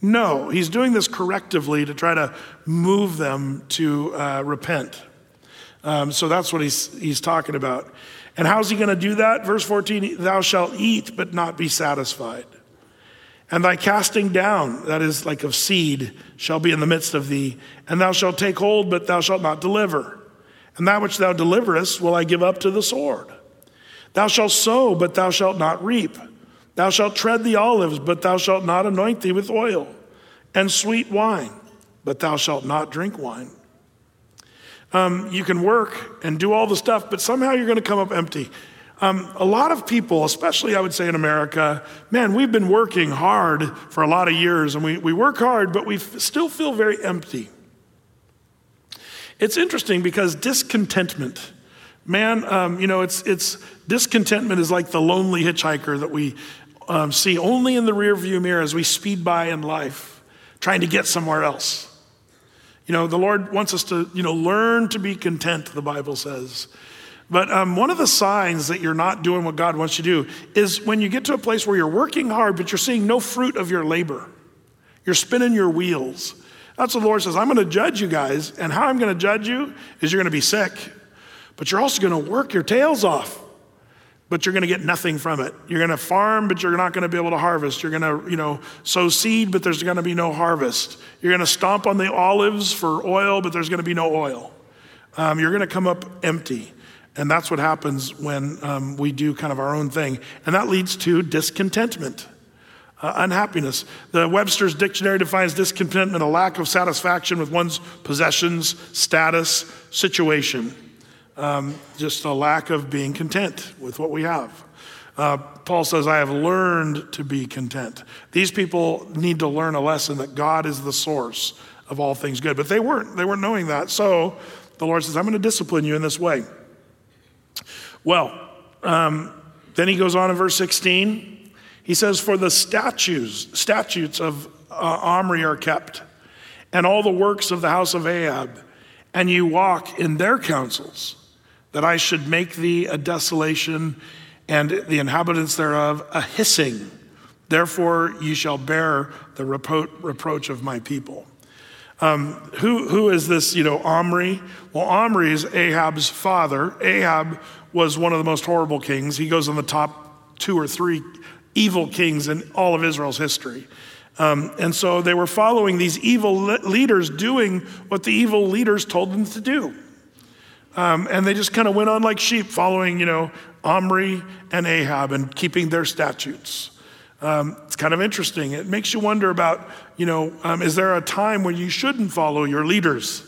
No, he's doing this correctively to try to move them to uh, repent. Um, so that's what he's, he's talking about. And how's he going to do that? Verse 14 Thou shalt eat, but not be satisfied. And thy casting down, that is like of seed, shall be in the midst of thee. And thou shalt take hold, but thou shalt not deliver. And that which thou deliverest will I give up to the sword. Thou shalt sow, but thou shalt not reap. Thou shalt tread the olives, but thou shalt not anoint thee with oil, and sweet wine, but thou shalt not drink wine. Um, you can work and do all the stuff, but somehow you're going to come up empty. Um, a lot of people, especially I would say in America, man, we've been working hard for a lot of years, and we, we work hard, but we f- still feel very empty. It's interesting because discontentment, man, um, you know, it's, it's discontentment is like the lonely hitchhiker that we um, see only in the rearview mirror as we speed by in life, trying to get somewhere else. You know, the Lord wants us to, you know, learn to be content, the Bible says. But um, one of the signs that you're not doing what God wants you to do is when you get to a place where you're working hard, but you're seeing no fruit of your labor. You're spinning your wheels. That's what the Lord says. I'm going to judge you guys. And how I'm going to judge you is you're going to be sick, but you're also going to work your tails off but you're going to get nothing from it. You're going to farm, but you're not going to be able to harvest. You're going to, you know, sow seed, but there's going to be no harvest. You're going to stomp on the olives for oil, but there's going to be no oil. Um, you're going to come up empty. And that's what happens when um, we do kind of our own thing. And that leads to discontentment, uh, unhappiness. The Webster's Dictionary defines discontentment a lack of satisfaction with one's possessions, status, situation um, just a lack of being content with what we have. Uh, Paul says, I have learned to be content. These people need to learn a lesson that God is the source of all things good. But they weren't. They weren't knowing that. So the Lord says, I'm going to discipline you in this way. Well, um, then he goes on in verse 16. He says, For the statutes, statutes of uh, Omri are kept, and all the works of the house of Ahab, and you walk in their counsels that I should make thee a desolation and the inhabitants thereof a hissing. Therefore, ye shall bear the repro- reproach of my people. Um, who, who is this, you know, Omri? Well, Omri is Ahab's father. Ahab was one of the most horrible kings. He goes on the top two or three evil kings in all of Israel's history. Um, and so they were following these evil leaders doing what the evil leaders told them to do. Um, and they just kind of went on like sheep, following, you know, Omri and Ahab and keeping their statutes. Um, it's kind of interesting. It makes you wonder about, you know, um, is there a time when you shouldn't follow your leaders?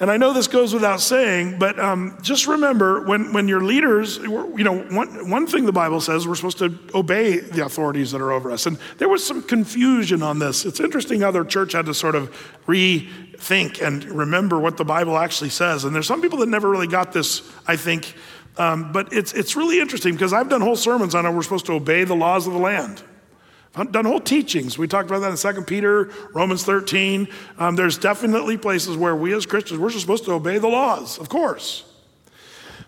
And I know this goes without saying, but um, just remember when, when your leaders, you know, one, one thing the Bible says, we're supposed to obey the authorities that are over us. And there was some confusion on this. It's interesting how their church had to sort of rethink and remember what the Bible actually says. And there's some people that never really got this, I think. Um, but it's, it's really interesting because I've done whole sermons on how we're supposed to obey the laws of the land. I've done whole teachings. We talked about that in 2 Peter, Romans 13. Um, there's definitely places where we as Christians, we're just supposed to obey the laws, of course.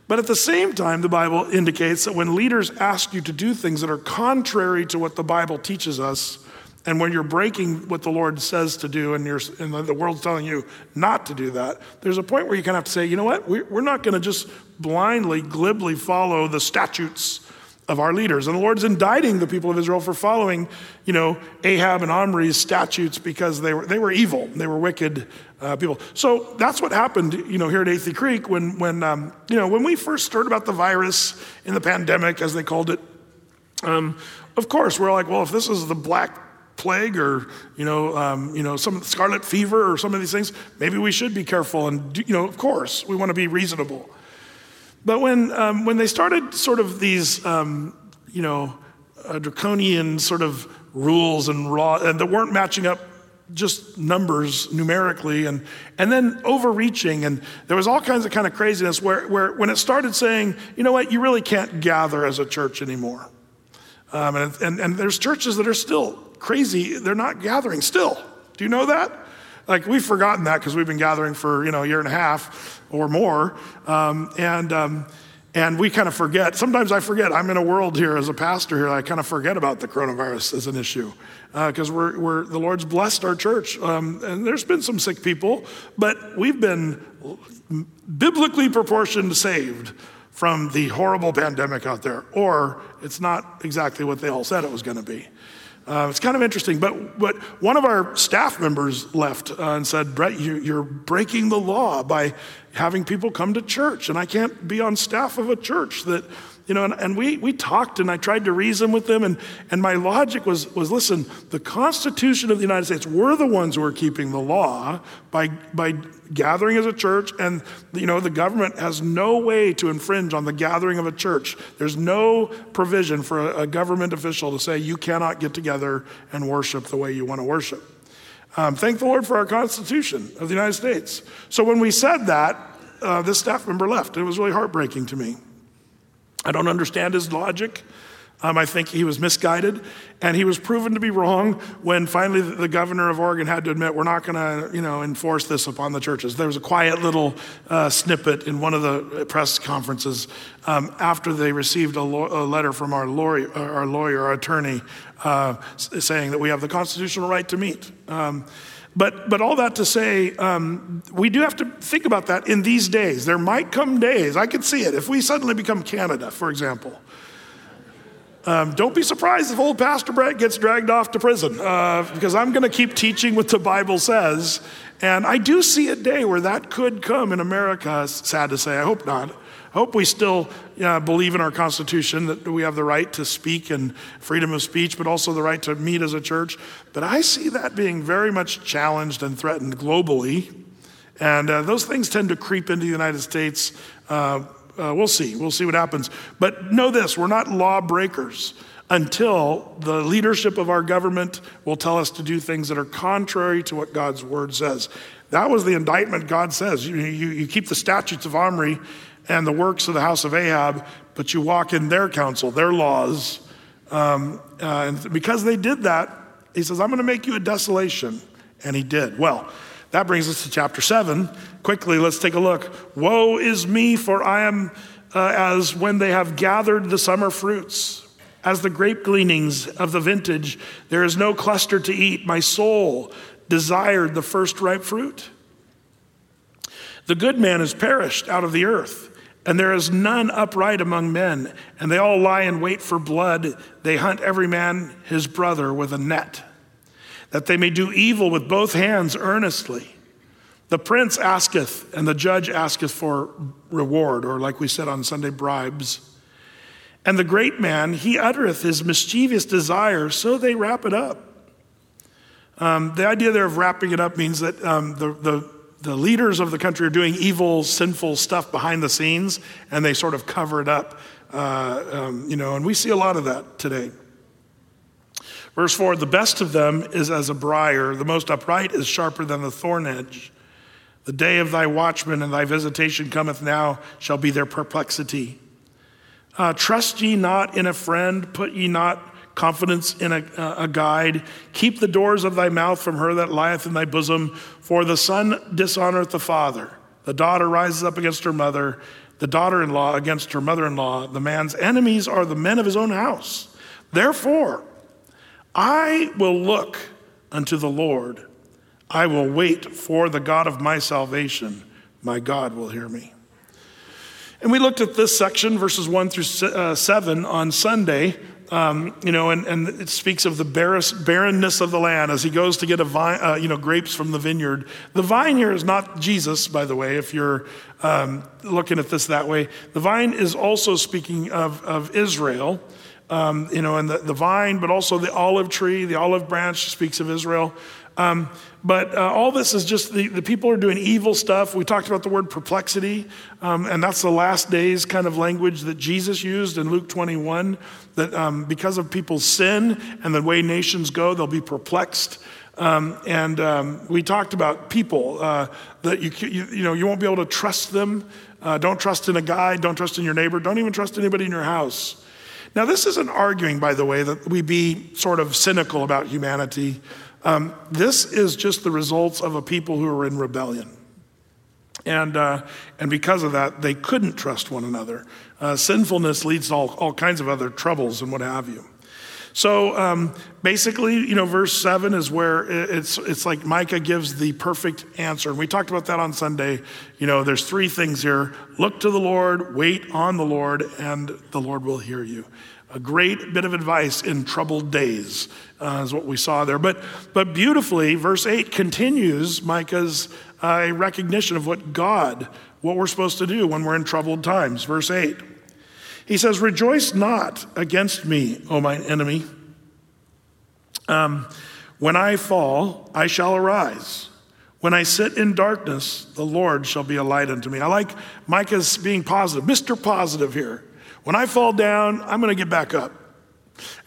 But at the same time, the Bible indicates that when leaders ask you to do things that are contrary to what the Bible teaches us, and when you're breaking what the Lord says to do and, and the world's telling you not to do that, there's a point where you kind of have to say, you know what, we're not going to just blindly, glibly follow the statutes of our leaders. And the Lord's indicting the people of Israel for following, you know, Ahab and Omri's statutes because they were, they were evil, they were wicked uh, people. So that's what happened, you know, here at Athey Creek when, when um, you know, when we first heard about the virus in the pandemic, as they called it. Um, of course, we're like, well, if this is the black plague or you know, um, you know, some scarlet fever or some of these things, maybe we should be careful. And you know, of course, we want to be reasonable. But when, um, when they started sort of these, um, you know, uh, draconian sort of rules and raw, and that weren't matching up just numbers numerically and, and then overreaching and there was all kinds of kind of craziness where, where when it started saying you know what? You really can't gather as a church anymore. Um, and, and, and there's churches that are still crazy. They're not gathering still. Do you know that like we've forgotten that because we've been gathering for you know a year and a half or more, um, and um, and we kind of forget. Sometimes I forget. I'm in a world here as a pastor here. I kind of forget about the coronavirus as an issue because uh, we're, we're the Lord's blessed our church, um, and there's been some sick people, but we've been biblically proportioned saved from the horrible pandemic out there, or it's not exactly what they all said it was going to be. Uh, it's kind of interesting, but, but one of our staff members left uh, and said, Brett, you, you're breaking the law by having people come to church, and I can't be on staff of a church that you know, and, and, we, we talked and I tried to reason with them. And, and my logic was, was listen, the Constitution of the United States, we're the ones who are keeping the law by, by gathering as a church. And, you know, the government has no way to infringe on the gathering of a church. There's no provision for a, a government official to say you cannot get together and worship the way you want to worship. Um, thank the Lord for our Constitution of the United States. So when we said that, uh, this staff member left. It was really heartbreaking to me. I don't understand his logic. Um, I think he was misguided, and he was proven to be wrong when finally the governor of Oregon had to admit we're not going to, you know, enforce this upon the churches. There was a quiet little uh, snippet in one of the press conferences um, after they received a, lo- a, letter from our lawyer, our, lawyer, our attorney, uh, saying that we have the constitutional right to meet. Um, but, but all that to say, um, we do have to think about that in these days. There might come days, I could see it, if we suddenly become Canada, for example. Um, don't be surprised if old Pastor Brett gets dragged off to prison, uh, because I'm going to keep teaching what the Bible says. And I do see a day where that could come in America. Sad to say, I hope not. Hope we still uh, believe in our Constitution that we have the right to speak and freedom of speech, but also the right to meet as a church. But I see that being very much challenged and threatened globally. And uh, those things tend to creep into the United States. Uh, uh we'll see. We'll see what happens. But know this we're not lawbreakers until the leadership of our government will tell us to do things that are contrary to what God's word says. That was the indictment God says. You, you, you keep the statutes of Omri and the works of the house of Ahab, but you walk in their counsel, their laws. Um, uh, and because they did that, he says, I'm going to make you a desolation. And he did. Well, that brings us to chapter 7. Quickly, let's take a look. Woe is me, for I am uh, as when they have gathered the summer fruits. As the grape gleanings of the vintage, there is no cluster to eat. My soul desired the first ripe fruit. The good man is perished out of the earth and there is none upright among men, and they all lie in wait for blood. They hunt every man his brother with a net, that they may do evil with both hands earnestly. The prince asketh, and the judge asketh for reward, or like we said on Sunday, bribes. And the great man, he uttereth his mischievous desire, so they wrap it up. Um, the idea there of wrapping it up means that um, the, the the leaders of the country are doing evil, sinful stuff behind the scenes, and they sort of cover it up. Uh, um, you know, and we see a lot of that today. Verse 4 The best of them is as a briar, the most upright is sharper than the thorn edge. The day of thy watchman and thy visitation cometh now, shall be their perplexity. Uh, trust ye not in a friend, put ye not confidence in a, a, guide. Keep the doors of thy mouth from her that lieth in thy bosom, for the son dishonoreth the father. The daughter rises up against her mother, the daughter in law against her mother in law. The man's enemies are the men of his own house. Therefore, I will look unto the Lord. I will wait for the God of my salvation. My God will hear me. And we looked at this section, verses 1 through uh, 7, on Sunday. Um, you know, and, and it speaks of the barrenness of the land as he goes to get a vine, uh, you know, grapes from the vineyard. The vine here is not Jesus, by the way, if you're um, looking at this that way. The vine is also speaking of, of Israel um, you know, and the, the vine, but also the olive tree, the olive branch speaks of Israel. Um, but uh, all this is just the, the people are doing evil stuff. We talked about the word perplexity, um, and that's the last days kind of language that Jesus used in Luke 21. That um, because of people's sin and the way nations go, they'll be perplexed. Um, and um, we talked about people uh, that you, you, you, know you won't be able to trust them. Uh, don't trust in a guy. Don't trust in your neighbor. Don't even trust anybody in your house. Now, this isn't arguing, by the way, that we be sort of cynical about humanity. Um, this is just the results of a people who are in rebellion. And, uh, and because of that, they couldn't trust one another. Uh, sinfulness leads to all, all kinds of other troubles and what have you. So um, basically, you know, verse 7 is where it's, it's like Micah gives the perfect answer. And we talked about that on Sunday. You know, there's three things here look to the Lord, wait on the Lord, and the Lord will hear you. A great bit of advice in troubled days uh, is what we saw there. But, but beautifully, verse 8 continues Micah's uh, recognition of what God, what we're supposed to do when we're in troubled times. Verse 8. He says, Rejoice not against me, O mine enemy. Um, when I fall, I shall arise. When I sit in darkness, the Lord shall be a light unto me. I like Micah's being positive, Mr. Positive here. When I fall down, I'm going to get back up.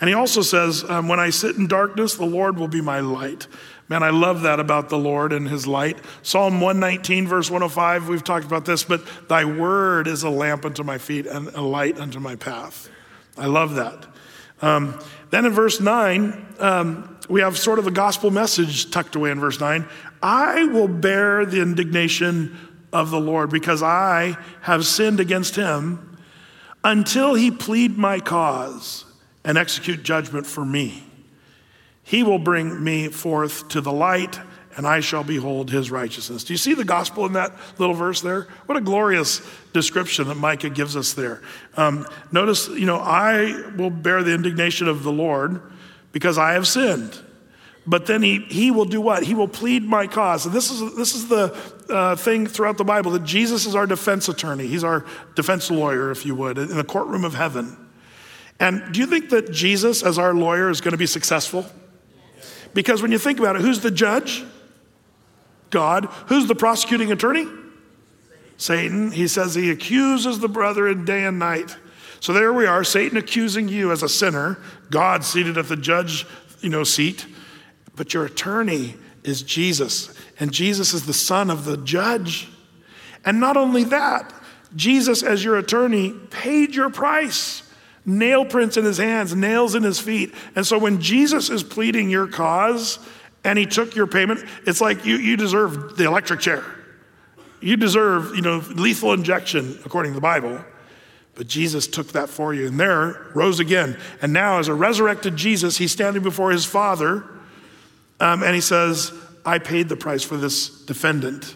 And he also says, um, When I sit in darkness, the Lord will be my light. Man, I love that about the Lord and his light. Psalm 119, verse 105, we've talked about this, but thy word is a lamp unto my feet and a light unto my path. I love that. Um, then in verse 9, um, we have sort of a gospel message tucked away in verse 9. I will bear the indignation of the Lord because I have sinned against him until he plead my cause and execute judgment for me. He will bring me forth to the light, and I shall behold his righteousness. Do you see the gospel in that little verse there? What a glorious description that Micah gives us there. Um, notice, you know, I will bear the indignation of the Lord because I have sinned. But then he, he will do what? He will plead my cause. And this is, this is the uh, thing throughout the Bible that Jesus is our defense attorney. He's our defense lawyer, if you would, in the courtroom of heaven. And do you think that Jesus, as our lawyer, is going to be successful? Because when you think about it, who's the judge? God. Who's the prosecuting attorney? Satan. He says he accuses the brethren day and night. So there we are, Satan accusing you as a sinner, God seated at the judge, you know, seat. But your attorney is Jesus, and Jesus is the son of the judge. And not only that, Jesus, as your attorney, paid your price nail prints in his hands, nails in his feet. And so when Jesus is pleading your cause and he took your payment, it's like you, you deserve the electric chair. You deserve, you know, lethal injection according to the Bible. But Jesus took that for you and there rose again. And now, as a resurrected Jesus, he's standing before his Father um, and he says, I paid the price for this defendant.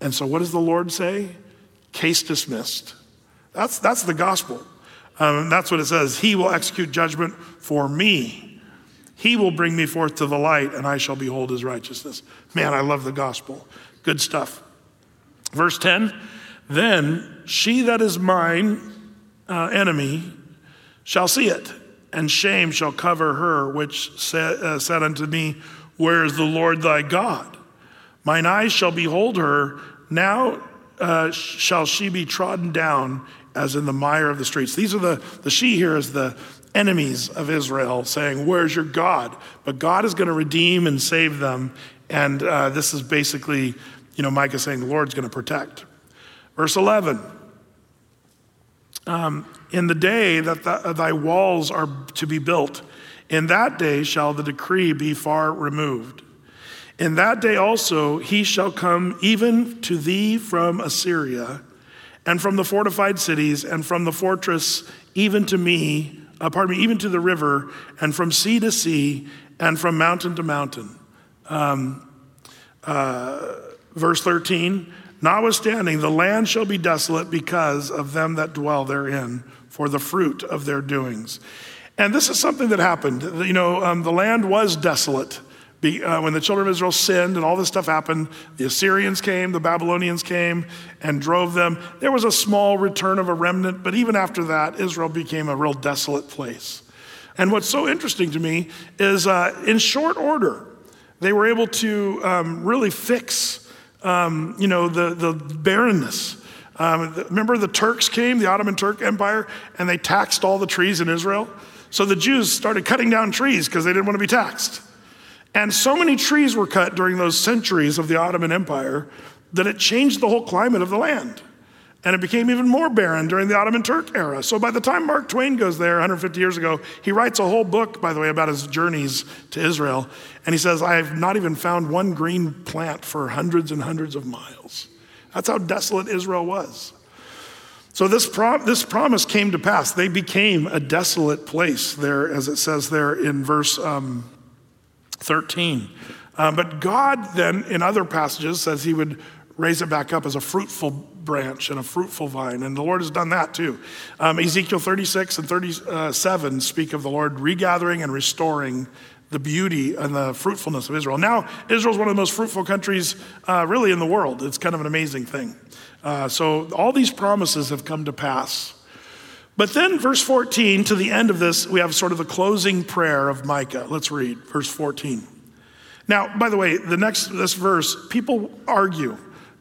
And so, what does the Lord say? Case dismissed. That's, that's the gospel. Um, that's what it says. He will execute judgment for me. He will bring me forth to the light, and I shall behold his righteousness. Man, I love the gospel. Good stuff. Verse 10 Then she that is mine uh, enemy shall see it, and shame shall cover her which said, uh, said unto me, Where is the Lord thy God? Mine eyes shall behold her. Now uh, shall she be trodden down as in the mire of the streets. These are the, the she here is the enemies of Israel saying, Where's your God? But God is going to redeem and save them. And uh, this is basically, you know, Micah saying the Lord's going to protect. Verse 11 um, In the day that the, thy walls are to be built, in that day shall the decree be far removed. In that day also he shall come even to thee from Assyria, and from the fortified cities, and from the fortress, even to me, uh, pardon me, even to the river, and from sea to sea, and from mountain to mountain. Um, uh, verse 13 Notwithstanding, the land shall be desolate because of them that dwell therein, for the fruit of their doings. And this is something that happened. You know, um, the land was desolate. Be, uh, when the children of Israel sinned and all this stuff happened, the Assyrians came, the Babylonians came and drove them. There was a small return of a remnant, but even after that, Israel became a real desolate place. And what's so interesting to me is uh, in short order, they were able to um, really fix um, you know, the, the barrenness. Um, remember the Turks came, the Ottoman Turk Empire, and they taxed all the trees in Israel? So the Jews started cutting down trees because they didn't want to be taxed. And so many trees were cut during those centuries of the Ottoman Empire that it changed the whole climate of the land. And it became even more barren during the Ottoman Turk era. So by the time Mark Twain goes there 150 years ago, he writes a whole book, by the way, about his journeys to Israel. And he says, I have not even found one green plant for hundreds and hundreds of miles. That's how desolate Israel was. So this, this promise came to pass. They became a desolate place there, as it says there in verse um, 13. Uh, but God then, in other passages, says he would raise it back up as a fruitful branch and a fruitful vine. And the Lord has done that too. Um, Ezekiel 36 and 37 speak of the Lord regathering and restoring the beauty and the fruitfulness of Israel. Now, Israel is one of the most fruitful countries uh, really in the world. It's kind of an amazing thing. Uh, so, all these promises have come to pass. But then, verse 14, to the end of this, we have sort of the closing prayer of Micah. Let's read verse 14. Now, by the way, the next this verse, people argue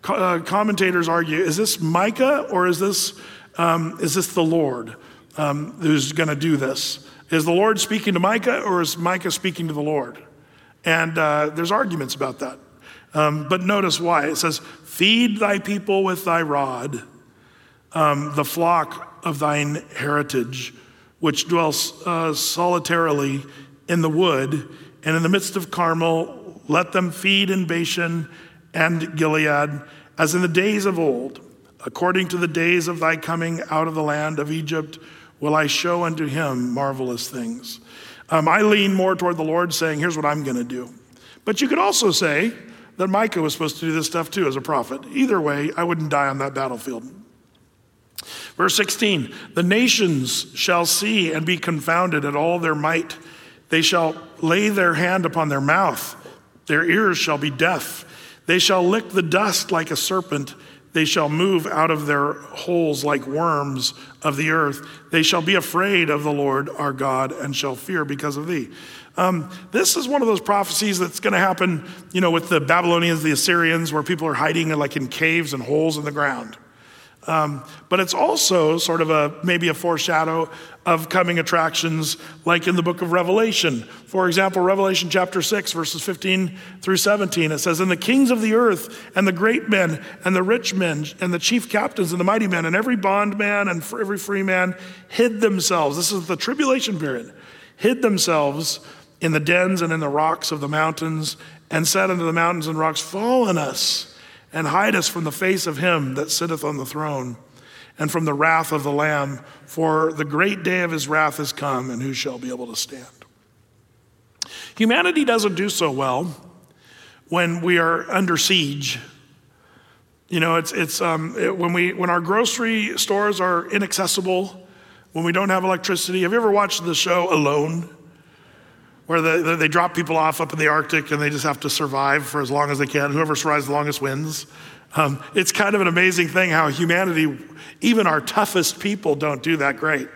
uh, commentators argue is this Micah or is this, um, is this the Lord um, who's going to do this? Is the Lord speaking to Micah or is Micah speaking to the Lord? And uh, there's arguments about that. Um, but notice why. It says, Feed thy people with thy rod, um, the flock of thine heritage, which dwells uh, solitarily in the wood and in the midst of Carmel. Let them feed in Bashan and Gilead, as in the days of old. According to the days of thy coming out of the land of Egypt, will I show unto him marvelous things. Um, I lean more toward the Lord, saying, Here's what I'm going to do. But you could also say that Micah was supposed to do this stuff too as a prophet. Either way, I wouldn't die on that battlefield. Verse 16 The nations shall see and be confounded at all their might. They shall lay their hand upon their mouth, their ears shall be deaf. They shall lick the dust like a serpent. They shall move out of their holes like worms of the earth. They shall be afraid of the Lord our God and shall fear because of thee. Um, this is one of those prophecies that's going to happen, you know, with the Babylonians, the Assyrians, where people are hiding like in caves and holes in the ground. Um, but it's also sort of a maybe a foreshadow of coming attractions like in the book of Revelation. For example, Revelation chapter 6, verses 15 through 17, it says, And the kings of the earth, and the great men, and the rich men, and the chief captains, and the mighty men, and every bondman and every free man hid themselves. This is the tribulation period, hid themselves in the dens and in the rocks of the mountains, and said unto the mountains and rocks, Fall on us and hide us from the face of him that sitteth on the throne and from the wrath of the Lamb, for the great day of his wrath is come, and who shall be able to stand? Humanity doesn't do so well when we are under siege. You know, it's, it's um, it, when, we, when our grocery stores are inaccessible, when we don't have electricity. Have you ever watched the show Alone? Where they, they drop people off up in the Arctic and they just have to survive for as long as they can. Whoever survives the longest wins. Um, it's kind of an amazing thing how humanity, even our toughest people, don't do that great.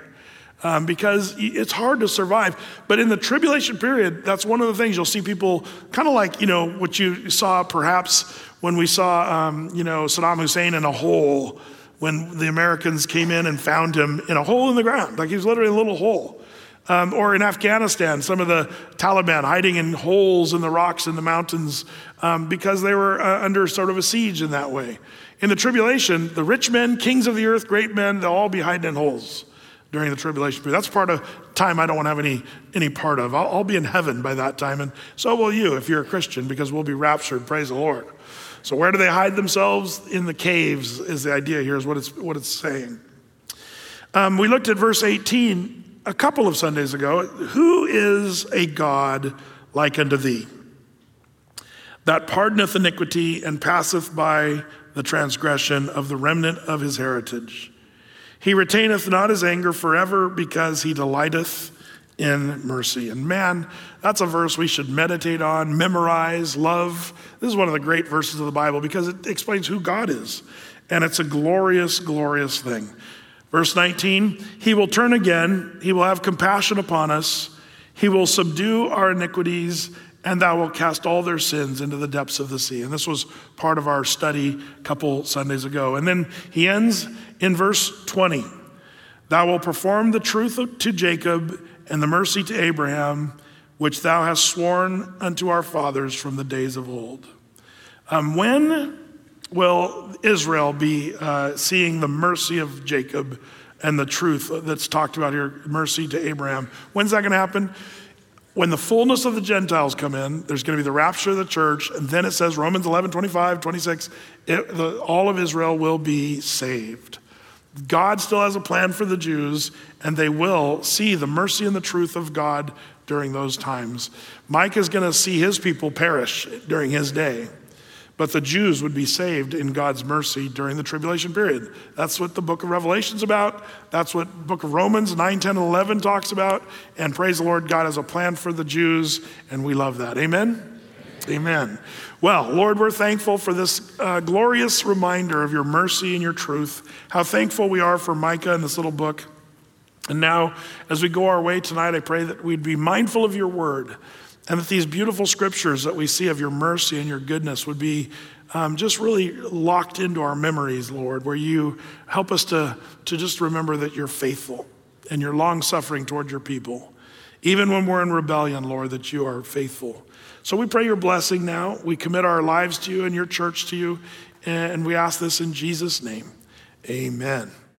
um, because it's hard to survive. But in the tribulation period, that's one of the things you'll see people kind of like, you know, what you saw perhaps when we saw, um, you know, Saddam Hussein in a hole when the Americans came in and found him in a hole in the ground, like he was literally in a little hole. Um, or in Afghanistan, some of the Taliban hiding in holes in the rocks in the mountains um, because they were uh, under sort of a siege in that way. In the tribulation, the rich men, kings of the earth, great men, they'll all be hiding in holes during the tribulation period. That's part of time I don't want to have any, any part of. I'll, I'll be in heaven by that time, and so will you if you're a Christian, because we'll be raptured. Praise the Lord. So, where do they hide themselves? In the caves, is the idea here, is what it's, what it's saying. Um, we looked at verse 18 a couple of Sundays ago, who is a God like unto thee? That pardoneth iniquity and passeth by the transgression of the remnant of his heritage. He retaineth not his anger forever because he delighteth in mercy. And man, that's a verse we should meditate on, memorize, love. This is one of the great verses of the Bible because it explains who God is. And it's a glorious, glorious thing. Verse 19, he will turn again, he will have compassion upon us, he will subdue our iniquities, and thou wilt cast all their sins into the depths of the sea. And this was part of our study a couple Sundays ago. And then he ends in verse 20 Thou wilt perform the truth to Jacob and the mercy to Abraham, which thou hast sworn unto our fathers from the days of old. Um, when will Israel be uh, seeing the mercy of Jacob and the truth that's talked about here, mercy to Abraham. When's that going to happen? When the fullness of the Gentiles come in, there's going to be the rapture of the church, and then it says, Romans 11, 25, 26, it, the, all of Israel will be saved. God still has a plan for the Jews, and they will see the mercy and the truth of God during those times. Micah is going to see his people perish during his day but the Jews would be saved in God's mercy during the tribulation period. That's what the book of Revelation's about. That's what book of Romans 9, 10, and 11 talks about. And praise the Lord, God has a plan for the Jews, and we love that. Amen? Amen. Well, Lord, we're thankful for this uh, glorious reminder of your mercy and your truth. How thankful we are for Micah and this little book. And now, as we go our way tonight, I pray that we'd be mindful of your word and that these beautiful scriptures that we see of your mercy and your goodness would be um, just really locked into our memories, Lord, where you help us to, to just remember that you're faithful and you're long suffering toward your people. Even when we're in rebellion, Lord, that you are faithful. So we pray your blessing now. We commit our lives to you and your church to you. And we ask this in Jesus' name. Amen.